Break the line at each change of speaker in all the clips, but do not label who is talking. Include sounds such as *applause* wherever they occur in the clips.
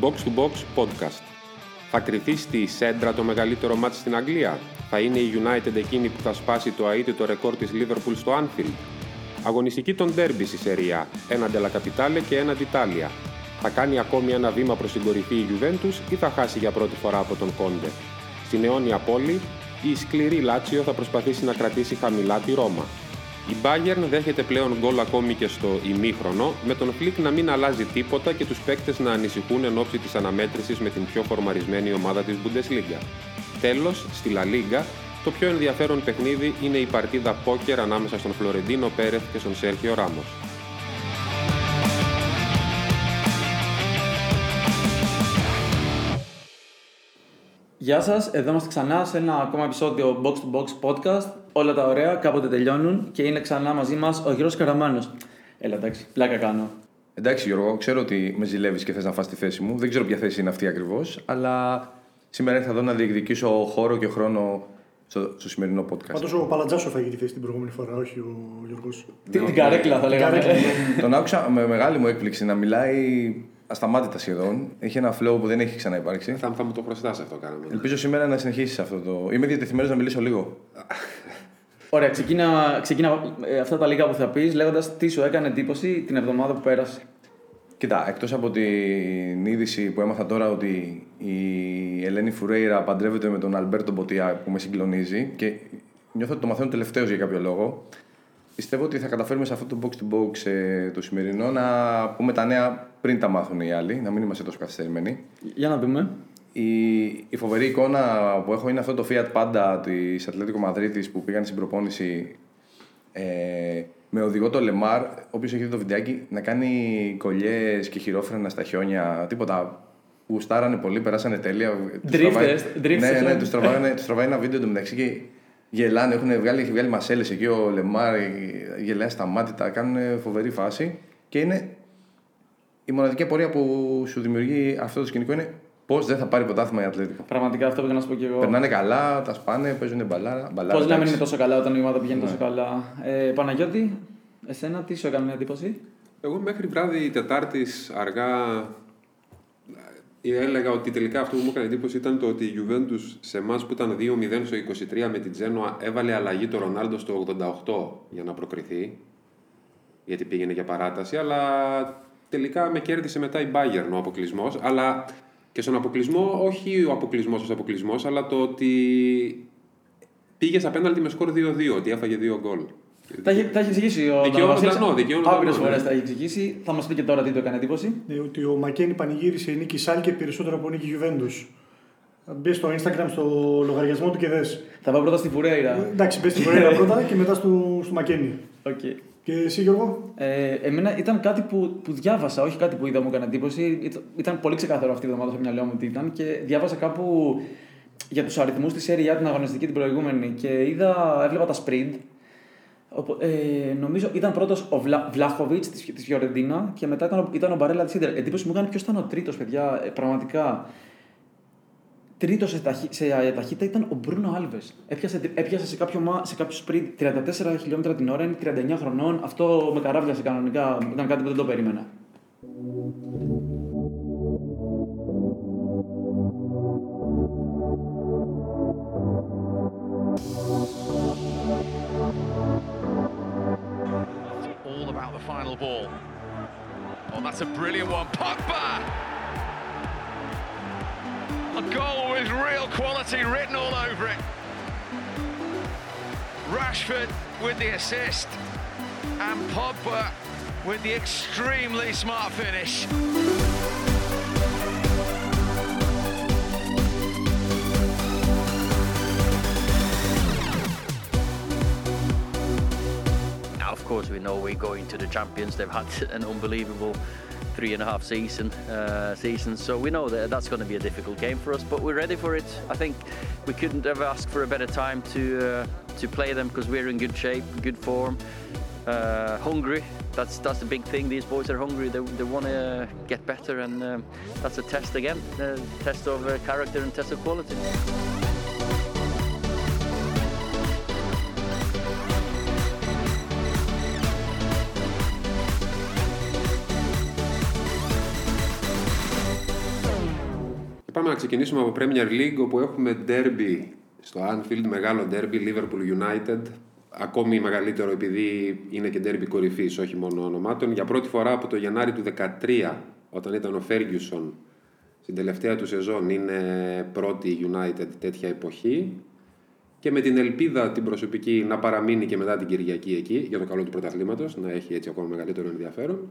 Box to Box Podcast. Θα κριθεί στη Σέντρα το μεγαλύτερο ματς στην Αγγλία. Θα είναι η United εκείνη που θα σπάσει το αήττητο ρεκόρ της Liverpool στο Anfield. Αγωνιστική των ντέρμπι στη Σέριε Α, ένα Della Capitale και ένα D'Italia. Θα κάνει ακόμη ένα βήμα προς την κορυφή η Juventus ή θα χάσει για πρώτη φορά από τον Κόντε. Στην αιώνια πόλη, η σκληρή Λάτσιο θα προσπαθήσει να κρατήσει χαμηλά τη Ρώμα. Η Bayern δέχεται πλέον γκολ ακόμη και στο ημίχρονο, με τον Φλικ να μην αλλάζει τίποτα και τους παίκτες να ανησυχούν εν όψει της αναμέτρησης με την πιο φορμαρισμένη ομάδα της Bundesliga. Τέλος, στη La Liga, το πιο ενδιαφέρον παιχνίδι είναι η παρτίδα πόκερ ανάμεσα στον Φλωρεντίνο Πέρεθ και στον Σέρχιο Ράμος.
Γεια σας, εδώ είμαστε ξανά σε ένα ακόμα επεισόδιο Box to Box podcast. Όλα τα ωραία κάποτε τελειώνουν και είναι ξανά μαζί μας ο Γιώργος Καραμάνο. Έλα, εντάξει, πλάκα κάνω.
Εντάξει, Γιώργο, ξέρω ότι με ζηλεύεις και θες να φας τη θέση μου. Δεν ξέρω ποια θέση είναι αυτή ακριβώς, αλλά σήμερα ήρθα εδώ να διεκδικήσω χώρο και χρόνο στο, στο σημερινό podcast.
Πάντως ο Παλατζάσο θα έχει τη θέση την προηγούμενη φορά, όχι ο Γιώργος.
Την, την καρέκλα θα λέγαμε.
Τον άκουσα με μεγάλη μου έκπληξη να μιλάει ασταμάτητα σχεδόν. Έχει ένα flow που δεν έχει ξαναυπάρξει.
Θα, θα μου το προσθέσει αυτό κάναμε.
Ελπίζω σήμερα να συνεχίσεις αυτό το. Είμαι διατεθειμένος να μιλήσω λίγο. *laughs*
Ωραία, ξεκίνα, ξεκίνα ε, αυτά τα λίγα που θα πεις λέγοντας τι σου έκανε εντύπωση την εβδομάδα που πέρασε.
Κοίτα, εκτός από την είδηση που έμαθα τώρα ότι η Ελένη Φουρέιρα παντρεύεται με τον Αλμπέρτο Μποτιά που με συγκλονίζει και νιώθω ότι το μαθαίνω τελευταίο για κάποιο λόγο. Πιστεύω ότι θα καταφέρουμε σε αυτό το box to box ε, το σημερινό να πούμε τα νέα πριν τα μάθουν οι άλλοι, να μην είμαστε τόσο καθυστερημένοι.
Για να δούμε.
Η, η φοβερή εικόνα που έχω είναι αυτό το Fiat Panda της Ατλέτικο Μαδρίτης που πήγαν στην προπόνηση ε, με οδηγό το Λεμάρ, ο οποίος έχει δει το βιντεάκι, να κάνει κολλιές και χειρόφρενα στα χιόνια. Τίποτα. Γουστάρανε πολύ, περάσανε τέλεια. Τους
Drifters,
τραβάει-
drifters,
Ναι, ναι,
ε.
τους τραβάει, τους τραβάει ένα βίντεο του μεταξύ και γελάνε. Έχουν βγάλει, έχει βγάλει μασέλες εκεί ο Λεμάρ, γελάει στα μάτια, τα κάνουν φοβερή φάση. Και είναι η μοναδική απορία που σου δημιουργεί αυτό το σκηνικό είναι πώς δεν θα πάρει πρωτάθλημα η Ατλέτικο.
Πραγματικά αυτό πήγα να σου πω και εγώ.
Περνάνε καλά, τα σπάνε, παίζουν μπαλάρα. μπαλάρα
Πώς να μην
εντάξει.
είναι τόσο καλά όταν η ομάδα πηγαίνει
Ναι.
τόσο καλά. Ε, Παναγιώτη, εσένα τι σου έκανε μια εντύπωση;
Εγώ μέχρι βράδυ Τετάρτης αργά ε, έλεγα ότι τελικά αυτό που μου έκανε εντύπωση ήταν το ότι η Juventus σε εμά που ήταν 2-0 στο 23 με την Τζένοα έβαλε αλλαγή το Ρονάλντο στο 88 για να προκριθεί. Γιατί πήγαινε για παράταση, αλλά τελικά με κέρδισε μετά η Bayern ο αποκλεισμός. Αλλά και στον αποκλεισμό, όχι ο αποκλεισμός ως αποκλεισμός, αλλά το ότι πήγε απέναντι με σκορ 2-2, ότι έφαγε δύο γκολ.
Τα έχει, τα έχει εξηγήσει ο
Δικαιώνονταν,
Δαναβασίλης.
ναι, δικαιώνονταν,
Άπειρες
ναι.
φορές τα έχει εξηγήσει. Θα μας πει και τώρα τι του έκανε εντύπωση.
Ναι, ότι ο Μακένι πανηγύρισε η νίκη Σάλκε περισσότερο από νίκη Γιουβέντους. Μπες στο Instagram στο λογαριασμό του και δες.
Θα πάω πρώτα στη Φουρέιρα.
Εντάξει, μπες στην Κορέα πρώτα και μετά στο, στο Μακένι.
Οκ.
Και εσύ Γιώργο;
Ε, εμένα ήταν κάτι που, που διάβασα, όχι κάτι που είδα μου έκανε εντύπωση. Ήταν, ήταν πολύ ξεκάθαρο αυτή η εβδομάδα στο μυαλό μου τι ήταν και διάβασα κάπου για τους αριθμούς της Serie A την αγωνιστική την προηγούμενη και είδα, έβλεπα τα sprint. Οπο- Ε, νομίζω ήταν πρώτος ο Βλα, Βλάχοβιτς της της Φιωρεντίνα και μετά ήταν, ο- ήταν ο Μπαρέλα της Ιντερ. Εντύπωση μου έκανε ποιος ήταν ο τρίτος, παιδιά. Ε, πραγματικά. Τρίτος σε, ταχύ, σε ε, ταχύτητα ήταν ο Μπρούνο Άλβες. Έπιασε, έπιασε σε, κάποιο, μα- σε κάποιο sprint 34 χιλιόμετρα την ώρα, είναι 39 χρονών. Αυτό με καράβιασε κανονικά. Ήταν κάτι που δεν το περίμενα.
Final ball. Oh, that's a brilliant one. Pogba! A goal with real quality written all over it. Rashford with the assist, and Pogba with the extremely smart finish.
Course, we know we're going to the champions. They've had *laughs* an unbelievable three and a half season uh, so we know that that's going to be a difficult game for us. But we're ready for it. I think we couldn't have asked for a better time to uh, to play them because we're in good shape, good form, uh, hungry. That's that's the big thing. These boys are hungry. They, they want to get better, and um, that's a test again, a test of uh, character and test of quality.
Πάμε να ξεκινήσουμε από Premier League όπου έχουμε derby στο Anfield, μεγάλο derby, Liverpool United. Ακόμη μεγαλύτερο επειδή είναι και derby κορυφής, όχι μόνο ονομάτων. Για πρώτη φορά από το Γενάρη του 2013, όταν ήταν ο Ferguson στην τελευταία του σεζόν, είναι πρώτη United τέτοια εποχή. Και με την ελπίδα την προσωπική να παραμείνει και μετά την Κυριακή εκεί, για το καλό του πρωταθλήματος, να έχει έτσι ακόμα μεγαλύτερο ενδιαφέρον.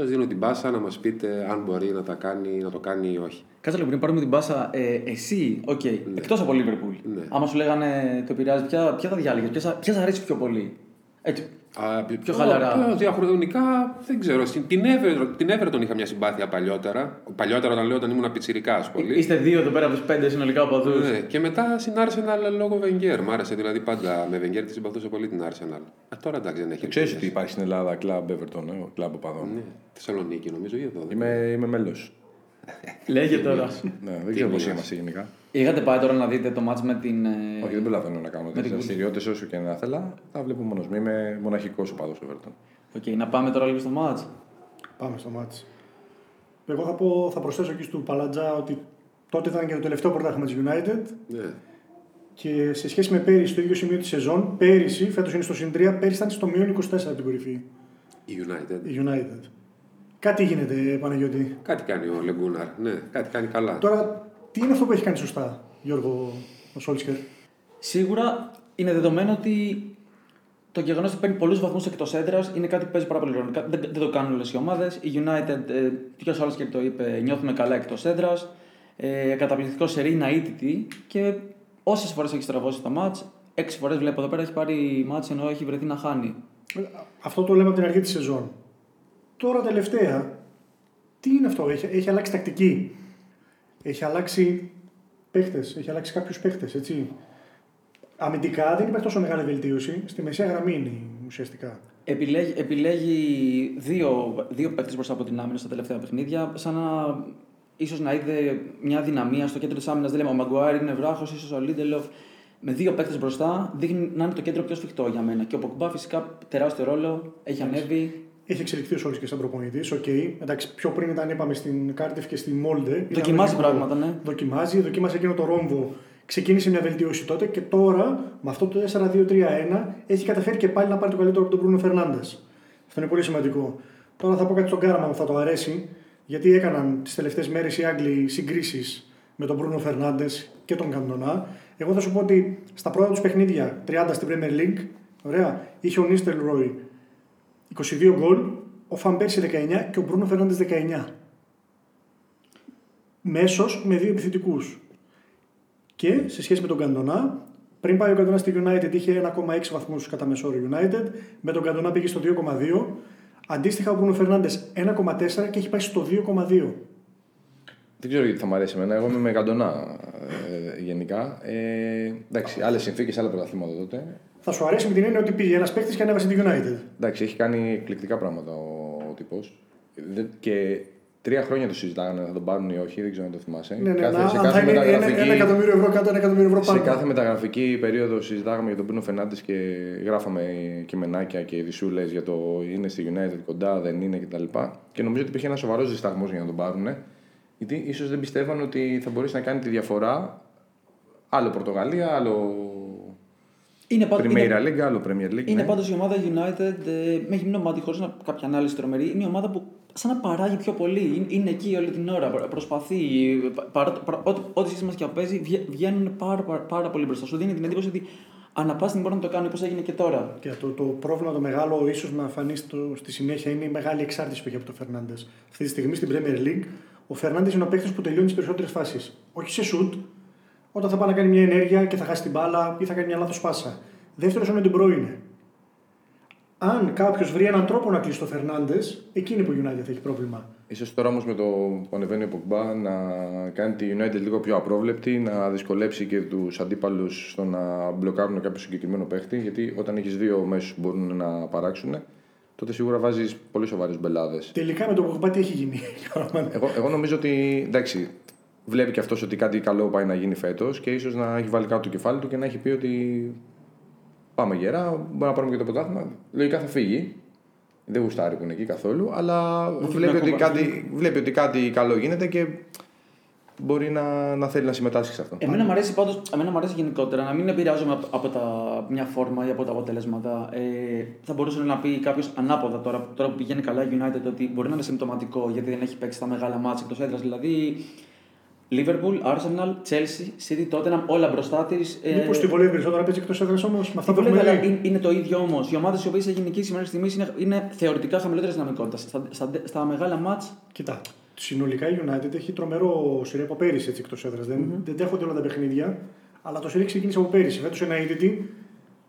Σας δίνω την πάσα να μας πείτε αν μπορεί να, τα κάνει, να το κάνει ή όχι.
Κάτσε λίγο πριν πάρουμε την πάσα. Ε, εσύ, οκ, okay, εκτός από Liverpool.
Ναι.
Άμα σου λέγανε το επηρεάζει, ποια, ποια θα διάλεγες, ποια, ποια θα αρέσει πιο πολύ; Έτσι,
Α,
Πιο χαλαρά.
Πιο διαχρονικά δεν ξέρω. Στην- Την Everton, την Everton είχα μια συμπάθεια παλιότερα. Παλιότερα όταν λέω όταν ήμουν πιτσιρικά πολύ.
είστε δύο εδώ πέρα από τους πέντε συνολικά οπαδού.
Ναι, και μετά στην Arsenal λόγω Wenger. Μ' άρεσε δηλαδή πάντα με Wenger τη συμπαθούσα πολύ την Arsenal. Α, τώρα εντάξει δεν έχει.
Ξέρεις
ελπίδες.
ότι υπάρχει στην Ελλάδα κλαμπ Everton, ε, κλαμπ οπαδών.
Ναι, Θεσσαλονίκη νομίζω ή εδώ. δεν
Είμαι, είμαι μέλος. *laughs*
Λέγε τώρα.
Ναι, δεν ξέρω πώς
μοιάζει.
είμαστε γενικά.
Είχατε πάει τώρα να δείτε το ματς με την. ε,
Όχι, δεν προλαβαίνω να κάνω
την
τέτοιες
Wolves.
δραστηριότητες όσο και να ήθελα. Τα βλέπω μόνος μου. Είμαι μοναχικός οπαδός Everton.
OK, να πάμε τώρα λίγο στο ματς.
Πάμε στο ματς. Εγώ θα, πω, θα προσθέσω εκεί στο Παλατζά ότι τότε ήταν και το τελευταίο πρωτάθλημα της United
Ναι.
και σε σχέση με πέρυσι, στο ίδιο σημείο της σεζόν, πέρυσι, φέτος είναι στο συν 3, πέρυσι ήταν στο μείον 24 από την κορυφή.
Η United.
Η United. Κάτι γίνεται, Παναγιώτη.
Κάτι κάνει ο Λεγκούναρ. Ναι, κάτι κάνει καλά.
Τώρα, τι είναι αυτό που έχει κάνει σωστά, Γιώργο ο Σόλσκερ.
Σίγουρα είναι δεδομένο ότι το γεγονός ότι παίρνει πολλούς βαθμούς εκτός έδρας είναι κάτι που παίζει πάρα πολύ ρόλο. Κα- Δεν, δεν το κάνουν όλες οι ομάδες. Η United, ε, ποιο άλλο και το είπε, νιώθουμε καλά εκτός έδρας. Ε, καταπληκτικό σερί, είναι αίτητη και όσες φορές έχει στραβώσει το match, έξι φορές βλέπω εδώ πέρα έχει πάρει match ενώ έχει βρεθεί να χάνει.
Αυτό το λέμε από την αρχή της σεζόν. Τώρα τελευταία, τι είναι αυτό, έχει, έχει αλλάξει τακτική; Έχει αλλάξει παίχτες, έχει αλλάξει κάποιους παίχτες, έτσι. Αμυντικά δεν υπάρχει τόσο μεγάλη βελτίωση. Στη μεσαία γραμμή είναι ουσιαστικά.
Επιλέγει, επιλέγει δύο, δύο παίκτες μπροστά από την άμυνα στα τελευταία παιχνίδια, σαν να ίσως να είδε μια αδυναμία στο κέντρο της άμυνας. Δεν λέμε ο Μαγκουάιρ είναι βράχος, ίσως ο Λίντελοφ. Με δύο παίκτες μπροστά δείχνει να είναι το κέντρο πιο σφιχτό για μένα. Και ο Ποκμπά φυσικά τεράστιο ρόλο, έχει ανέβει.
Έχει εξελιχθεί ο Σόλσκερ σαν προπονητής. Οκ. Εντάξει, πιο πριν ήταν, είπαμε, στην Κάρντιφ και στη Μόλντε. Ήταν
Δοκιμάζει
λογικό.
πράγματα, ναι.
Δοκιμάζει, δοκίμασε εκείνο το ρόμβο. Ξεκίνησε μια βελτίωση τότε και τώρα με αυτό το 4-2-3-1 έχει καταφέρει και πάλι να πάρει το καλύτερο από τον Μπρούνο Φερνάντες. Αυτό είναι πολύ σημαντικό. Τώρα θα πω κάτι στον Κάραμα που θα το αρέσει, γιατί έκαναν τις τελευταίες μέρες οι Άγγλοι συγκρίσεις με τον Μπρούνο Φερνάντες και τον Καντονά. Εγώ θα σου πω ότι στα πρώτα τους παιχνίδια, 30 στην Premier League, ωραία, είχε ο Νίστελ Ρόι 22 γκολ, ο Φαμπέρση 19 και ο Μπρούνο Φερνάντες 19. Μέσος με δύο επιθετικούς. Και σε σχέση με τον Καντονά, πριν πάει ο Καντονάς στη United είχε 1,6 βαθμούς κατά μεσόριο United, με τον Καντονά πήγε στο 2,2. Αντίστοιχα ο Μπρούνο Φερνάντες 1,4 και έχει πάει στο 2,2.
Δεν ξέρω γιατί θα μου αρέσει εμένα. Εγώ είμαι με καντονά ε, γενικά. Ε, εντάξει, άλλες συνθήκες, άλλα πρωταθλήματα τότε.
Θα σου αρέσει με την έννοια ότι πήγε ένας παίκτης και ανέβασε τη United.
Εντάξει, έχει κάνει εκπληκτικά πράγματα ο, ο τύπο. Και τρία χρόνια το συζητάγανε θα τον πάρουν ή όχι, δεν ξέρω αν το θυμάσαι.
Ναι, ναι,
Κάθε-
να,
σε
αν
κάθε
θα είναι ένα,
μεταγραφική-
ένα εκατομμύριο ευρώ κάτω, ένα εκατομμύριο ευρώ
Σε
πάνω.
κάθε μεταγραφική περίοδο συζητάγαμε για τον Μπρούνο Φερνάντε και γράφαμε κειμενάκια και δισούλε για το είναι στη United κοντά, δεν είναι κτλ. Και νομίζω ότι υπήρχε ένα σοβαρός δισταγμός για να τον πάρουν. Γιατί ίσως δεν πιστεύαν ότι θα μπορέσει να κάνει τη διαφορά. Άλλο Πορτογαλία, άλλο
Είναι, πάντ- είναι,
Premier League, άλλο Premier League.
είναι
ναι.
πάντως η ομάδα United ε, με γυμνό μάτι, χωρίς κάποια ανάλυση τρομερή. Είναι η ομάδα που σαν να παράγει πιο πολύ. Είναι, είναι εκεί όλη την ώρα. προ- Προσπαθεί. Παρά, παρά, ό,τι, ό,τι σύστημα και αν παίζει, βγε- βγαίνουν πάρα, πάρα, πάρα πολύ μπροστά. Σου δίνει την εντύπωση ότι ανά πάση στιγμή μπορούν να το κάνουν όπως έγινε και τώρα.
Και το, το πρόβλημα το μεγάλο, ίσως να φανεί στο, στη συνέχεια, είναι η μεγάλη εξάρτηση που έχει από τον Φερνάντες. Αυτή τη στιγμή στην Premier League, ο Φερνάντες είναι ο παίκτης που τελειώνει τις περισσότερες φάσεις. Όχι σε σουτ, όταν θα πάει να κάνει μια ενέργεια και θα χάσει την μπάλα ή θα κάνει μια λάθος πάσα. Δεύτερος είναι την είναι. Αν κάποιος βρει έναν τρόπο να κλείσει τον Φερνάντες, εκείνη που η United θα έχει πρόβλημα.
Ίσως τώρα όμως με το που ανεβαίνει ο Πογμπά να κάνει τη United λίγο πιο απρόβλεπτη, να δυσκολέψει και τους αντίπαλους στο να μπλοκάρουν κάποιο συγκεκριμένο παίχτη. Γιατί όταν έχεις δύο μέσους που μπορούν να παράξουν, τότε σίγουρα βάζεις πολύ σοβαρές μπελάδες.
Τελικά με το Πογμπά τι έχει γίνει. *laughs*
Εγώ, εγώ νομίζω ότι εντάξει, βλέπει και αυτός ότι κάτι καλό πάει να γίνει φέτος και ίσως να έχει βάλει κάτω το κεφάλι του και να έχει πει ότι πάμε γερά, μπορούμε να πάρουμε και το πρωτάθλημα. Λογικά θα φύγει. Δεν γουστάρει που είναι εκεί καθόλου, αλλά βλέπει
να
ότι,
κόβα-
κάτι, βλέπει ότι κάτι καλό γίνεται και μπορεί να, να θέλει να συμμετάσχει σε αυτό.
Εμένα μου αρέσει πάντως, εμένα μου αρέσει γενικότερα να μην επηρεάζομαι από, από τα, μια φόρμα ή από τα αποτελέσματα. Ε, θα μπορούσε να πει κάποιος ανάποδα τώρα, τώρα που πηγαίνει καλά η United ότι μπορεί να είναι συμπτωματικό γιατί δεν έχει παίξει τα μεγάλα μάτια εκτός έδρας. Δηλαδή Liverpool, Arsenal, Chelsea, City, Tottenham, όλα μπροστά της.
Ε... Μήπως τη βολεύει περισσότερο να παίζει εκτός έδρας όμως με αυτά που
έχουμε δει. Είναι, είναι το ίδιο όμως. Οι ομάδες οι οποίες έχει νικήσει μέχρι στιγμής είναι, είναι θεωρητικά χαμηλότερες δυναμικότητας. Στα, στα, στα, μεγάλα μάτς.
Κοιτά. Συνολικά η United έχει τρομερό σειρέ από πέρυσι εκτός έδρας. Mm-hmm. Δεν, δεν δέχονται όλα τα παιχνίδια, αλλά το σειρέ ξεκίνησε από πέρυσι. Φέτος ένα είδητη,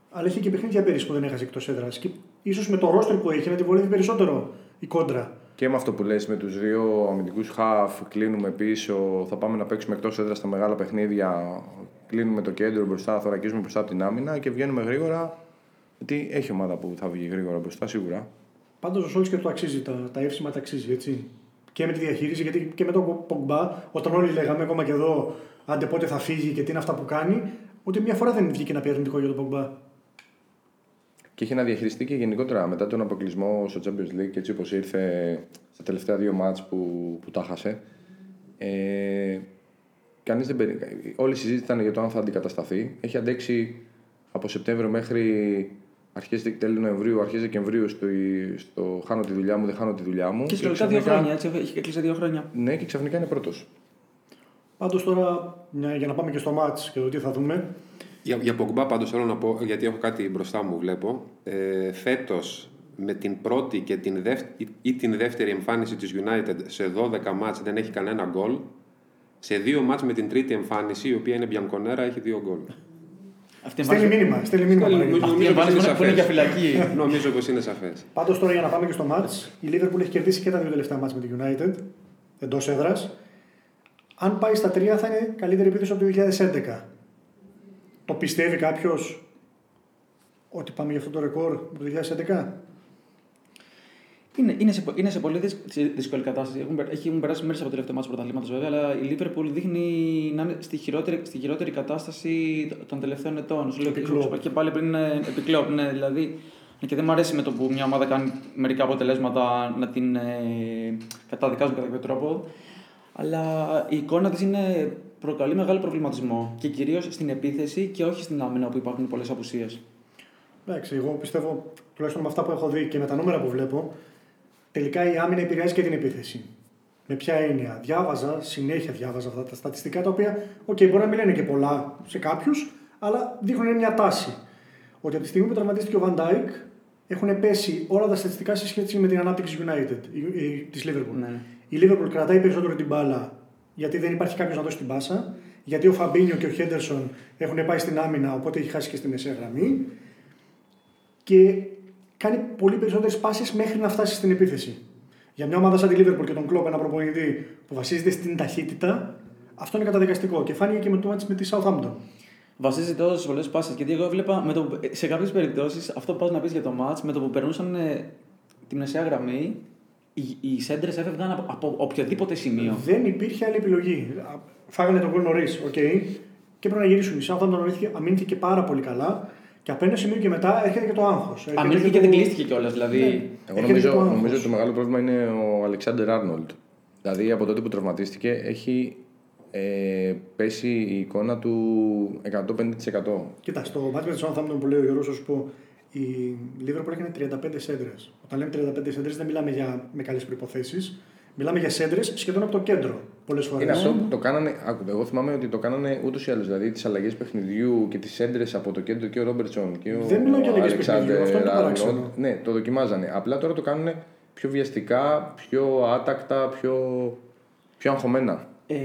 αλλά έχει και παιχνίδια πέρυσι που δεν έχασε εκτός έδρας. Και ίσως με το ρόστρο που έχει να τη βολεύει περισσότερο η κόντρα.
Και με αυτό που λες με τους δύο αμυντικούς χαφ, κλείνουμε πίσω, θα πάμε να παίξουμε εκτός έδρας στα μεγάλα παιχνίδια, κλείνουμε το κέντρο μπροστά, θωρακίζουμε μπροστά από την άμυνα και βγαίνουμε γρήγορα. Γιατί έχει ομάδα που θα βγει γρήγορα μπροστά, σίγουρα.
Πάντως ο και το αξίζει, τα, τα εύσημα τα αξίζει, έτσι. Και με τη διαχείριση, γιατί και με τον Πογκμπά, όταν όλοι λέγαμε ακόμα και εδώ, άντε πότε θα φύγει και τι είναι αυτά που κάνει, ούτε μια φορά δεν βγήκε να πει αρνητικό για τον Πογκμπά.
Και είχε να διαχειριστεί και γενικότερα μετά τον αποκλεισμό στο Champions League, έτσι όπως ήρθε στα τελευταία δύο μάτς που, που τα χάσε. Ε, κανείς δεν Όλη η συζήτηση ήταν για το αν θα αντικατασταθεί. Έχει αντέξει από Σεπτέμβριο μέχρι αρχέ τέλη Νοεμβρίου, αρχέ Δεκεμβρίου στο, στο χάνω τη δουλειά μου, δεν χάνω τη δουλειά μου.
Και συνολικά δύο χρόνια, έτσι. Έχει κλείσει δύο χρόνια.
Ναι, και ξαφνικά είναι πρώτος.
Πάντως τώρα, για να πάμε και στο μάτς και το τι θα δούμε.
Για, για Πογκμπά πάντως θέλω να πω, γιατί έχω κάτι μπροστά μου, βλέπω. Ε, Φέτος με την πρώτη και την δεύτερη, ή την δεύτερη εμφάνιση της United σε 12 μάτς δεν έχει κανένα γκολ. Σε δύο μάτς με την τρίτη εμφάνιση, η οποία είναι Μπιανκονέρα, έχει δύο γκολ.
Αυτή στέλνει μήνυμα. Στέλνει μήνυμα.
Νομίζω πως είναι σαφές. για φυλακή.
Νομίζω πως είναι σαφές.
Πάντως τώρα για να πάμε και στο μάτς, η Liverpool έχει κερδίσει και τα δύο τελευταία μάτς με την United, εντός έδρας. Αν πάει στα τρία θα είναι καλύτερη επίθεση από το 2011. Το πιστεύει κάποιος ότι πάμε για αυτό το ρεκόρ το 2011.
Είναι, είναι, σε, είναι σε πολύ δύσκολη κατάσταση. Έχουν, έχουν περάσει μέρες από το τελευταίο μάτι του πρωταθλήματος βέβαια, αλλά η Liverpool δείχνει να είναι στη χειρότερη, στη χειρότερη κατάσταση των τελευταίων ετών. Σου και πάλι πριν επικλόπ, ναι, δηλαδή. Και δεν μου αρέσει με το που μια ομάδα κάνει μερικά αποτελέσματα να την ε, καταδικάζουν κατά κάποιο τρόπο. Αλλά η εικόνα της είναι προκαλεί μεγάλο προβληματισμό και κυρίως στην επίθεση και όχι στην άμυνα όπου υπάρχουν πολλές απουσίες.
Εντάξει, εγώ πιστεύω, τουλάχιστον με αυτά που έχω δει και με τα νούμερα που βλέπω, τελικά η άμυνα επηρεάζει και την επίθεση. Με ποια έννοια; Διάβαζα, συνέχεια διάβαζα αυτά τα στατιστικά τα οποία, OK, okay, μπορεί να μην λένε και πολλά σε κάποιους, αλλά δείχνουν μια τάση. Ότι από τη στιγμή που τραυματίστηκε ο Van Dijk, έχουν πέσει όλα τα στατιστικά σε σχέση με την ανάπτυξη United, της Liverpool. Ναι. Η Liverpool κρατάει περισσότερο την μπάλα γιατί δεν υπάρχει κάποιος να δώσει την πάσα. Γιατί ο Φαμπίνιο και ο Χέντερσον έχουν πάει στην άμυνα, οπότε έχει χάσει και στη μεσαία γραμμή. Και κάνει πολύ περισσότερες πάσει μέχρι να φτάσει στην επίθεση. Για μια ομάδα σαν τη Liverpool και τον Κλόπ, ένα προπονητή που βασίζεται στην ταχύτητα, αυτό είναι καταδικαστικό. Και φάνηκε και με το μάτι με τη Southampton.
Βασίζεται όσε πολλές πάσει. Γιατί εγώ έβλεπα με το, σε κάποιες περιπτώσεις αυτό που πας να πεις για το μάτ, με το που περνούσαν ε, τη μεσαία γραμμή, οι, οι σέντρες έφευγαν από, από οποιοδήποτε σημείο.
Δεν υπήρχε άλλη επιλογή. Φάγανε το γκολ νωρίς, OK. Okay, και πρέπει να γυρίσουν. Η Southampton αμύνθηκε πάρα πολύ καλά. Και από ένα σημείο και μετά έρχεται και το άγχος.
Αμύνθηκε και δεν κλείστηκε κιόλας. Δηλαδή... Ναι.
Εγώ νομίζω, το νομίζω ότι το μεγάλο πρόβλημα είναι ο Αλεξάνδρ Άρνολτ. Δηλαδή από τότε που τραυματίστηκε έχει ε, πέσει η εικόνα του 150%.
Κοίτα, στο ματς με τη Southampton που λέει ο Γιώργος, σου πω, η Liverpool έκανε 35 σέντρες. Όταν λέμε 35 σέντρες, δεν μιλάμε για με καλέ προποθέσει. Μιλάμε για σέντρες σχεδόν από το κέντρο πολλές φορές.
Είναι αυτό που το κάνανε. Άκουτε, εγώ θυμάμαι ότι το κάνανε ούτως ή άλλως. Δηλαδή τις αλλαγές παιχνιδιού και τις σέντρες από το κέντρο και ο Ρόμπερτσον και ο
Δεν μιλάω για αλλαγές παιχνιδιού. Αυτό είναι το
Ναι, το δοκιμάζανε. Απλά τώρα το κάνουν πιο βιαστικά, πιο άτακτα, πιο, πιο αγχωμένα.
Ε,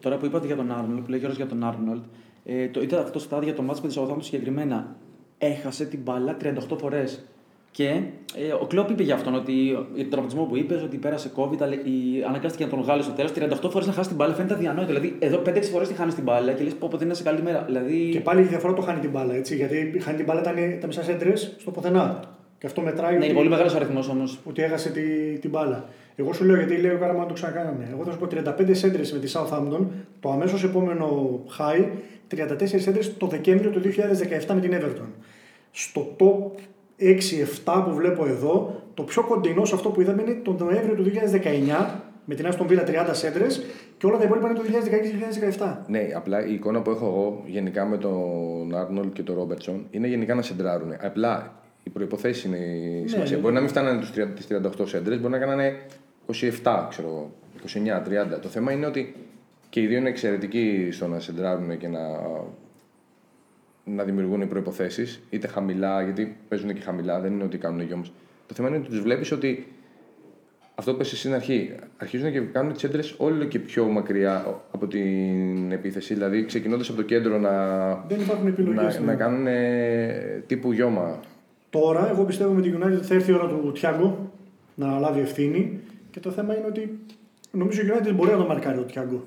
τώρα που είπατε για τον Άρνολτ, που λέει για τον Άρνολτ, ε, το, ήταν αυτό στάδιο το μάτι με τη Σαουδάμου συγκεκριμένα έχασε την μπάλα 38 φορές. Και ε, ο Κλόπ είπε για αυτόν ότι για τον τραυματισμό που είπες, ότι πέρασε COVID, αλλά η, αναγκάστηκε να τον βγάλει στο τέλος. 38 φορές να χάσει την μπάλα φαίνεται αδιανόητο. Δηλαδή, εδώ 5-6 φορές τη χάνεις την μπάλα και λες πω, πω δεν είναι σε καλή μέρα. Δηλαδή...
Και πάλι η διαφορά το χάνει την μπάλα, έτσι. Γιατί χάνει την μπάλα ήταν τα μισά έντρε στο πουθενά. Και αυτό μετράει.
Ναι, είναι πολύ μεγάλος αριθμός όμως.
Ότι έχασε τη, την μπάλα. Εγώ σου λέω γιατί λέω να το ξανακάνανε. Εγώ θα σου πω 35 έντρε με τη Southampton, το αμέσως επόμενο high 34 έντρε το Δεκέμβριο του 2017 με την Everton. Στο top 6-7 που βλέπω εδώ, το πιο κοντινό σε αυτό που είδαμε είναι τον Νοέμβριο του 2019 με την Άστον Βίλα 30 σέντρες και όλα τα υπόλοιπα είναι το 2016-2017.
Ναι, απλά η εικόνα που έχω εγώ γενικά με τον Άρνολ και τον Ρόμπερτσον είναι γενικά να σεντράρουν. Απλά οι προποθέσει είναι η σημασία.
ναι.
Μπορεί να μην φτάνανε τους 38 σέντρες, μπορεί να κάνανε 27, ξέρω εγώ, 29-30. Το θέμα είναι ότι και οι δύο είναι εξαιρετικοί στο να σεντράρουν και να, να δημιουργούν προποθέσει, είτε χαμηλά, γιατί παίζουν και χαμηλά, δεν είναι ότι κάνουν γιο Το θέμα είναι ότι τους βλέπεις ότι αυτό που είπες εσύ στην αρχή, αρχίζουν και κάνουν τις έντρες όλο και πιο μακριά από την επίθεση. Δηλαδή, ξεκινώντας από το κέντρο να,
Δεν υπάρχουν επιλογές,
να,
ναι.
να κάνουν ε, τύπου γιώμα.
Τώρα, εγώ πιστεύω με τη United θα έρθει η ώρα του Τιάγκο να λάβει ευθύνη και το θέμα είναι ότι νομίζω η United μπορεί να το μαρκάρει ο Τιάγκο.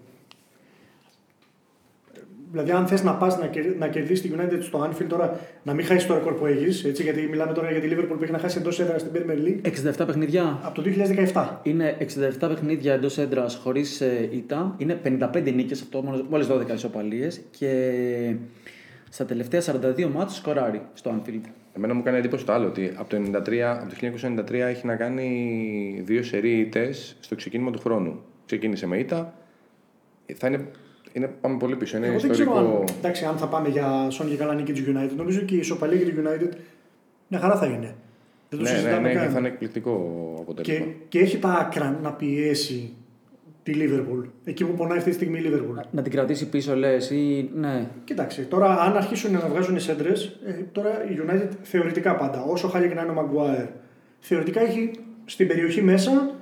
Δηλαδή, αν θες να πας να, κερ- να κερδίσεις τη United στο Anfield τώρα, να μην χάσεις το ρεκόρ που έχεις, γιατί μιλάμε τώρα για τη Liverpool που έχει να χάσει εντός έδρας στην Premier League
67 παιχνίδια.
από το 2017.
Είναι 67 παιχνίδια εντός έντρα χωρίς ήττα. Είναι 55 νίκες αυτό, μόλις 12 ισοπαλίες. Και στα τελευταία 42 μάτς σκοράρει στο Anfield.
Εμένα μου κάνει εντύπωση το άλλο, ότι από το, 93, από το 1993 έχει να κάνει δύο σερί ήττες στο ξεκίνημα του χρόνου. Ξεκίνησε με ήττα, θα είναι, είναι, πάμε πολύ πίσω, είναι
Εγώ δεν ξέρω
ιστορικό.
αν, εντάξει, αν θα πάμε για σόν και καλά νίκη της United. Νομίζω και η ισοπαλία για τη United μια χαρά θα είναι. Δεν το
Ναι, ναι,
συζητάμε
ναι, και
καν.
θα είναι εκπληκτικό
Και,
αποτέλεσμα.
και έχει τα άκρα να πιέσει τη Liverpool. Εκεί που πονάει αυτή τη στιγμή η Liverpool.
Να την κρατήσει πίσω, λες, ή ναι.
Κοιτάξτε, τώρα αν αρχίσουν να βγάζουν σέντρες, τώρα η United θεωρητικά πάντα, όσο χάλια και να είναι ο Maguire, θεωρητικά έχει στην περιοχή μέσα,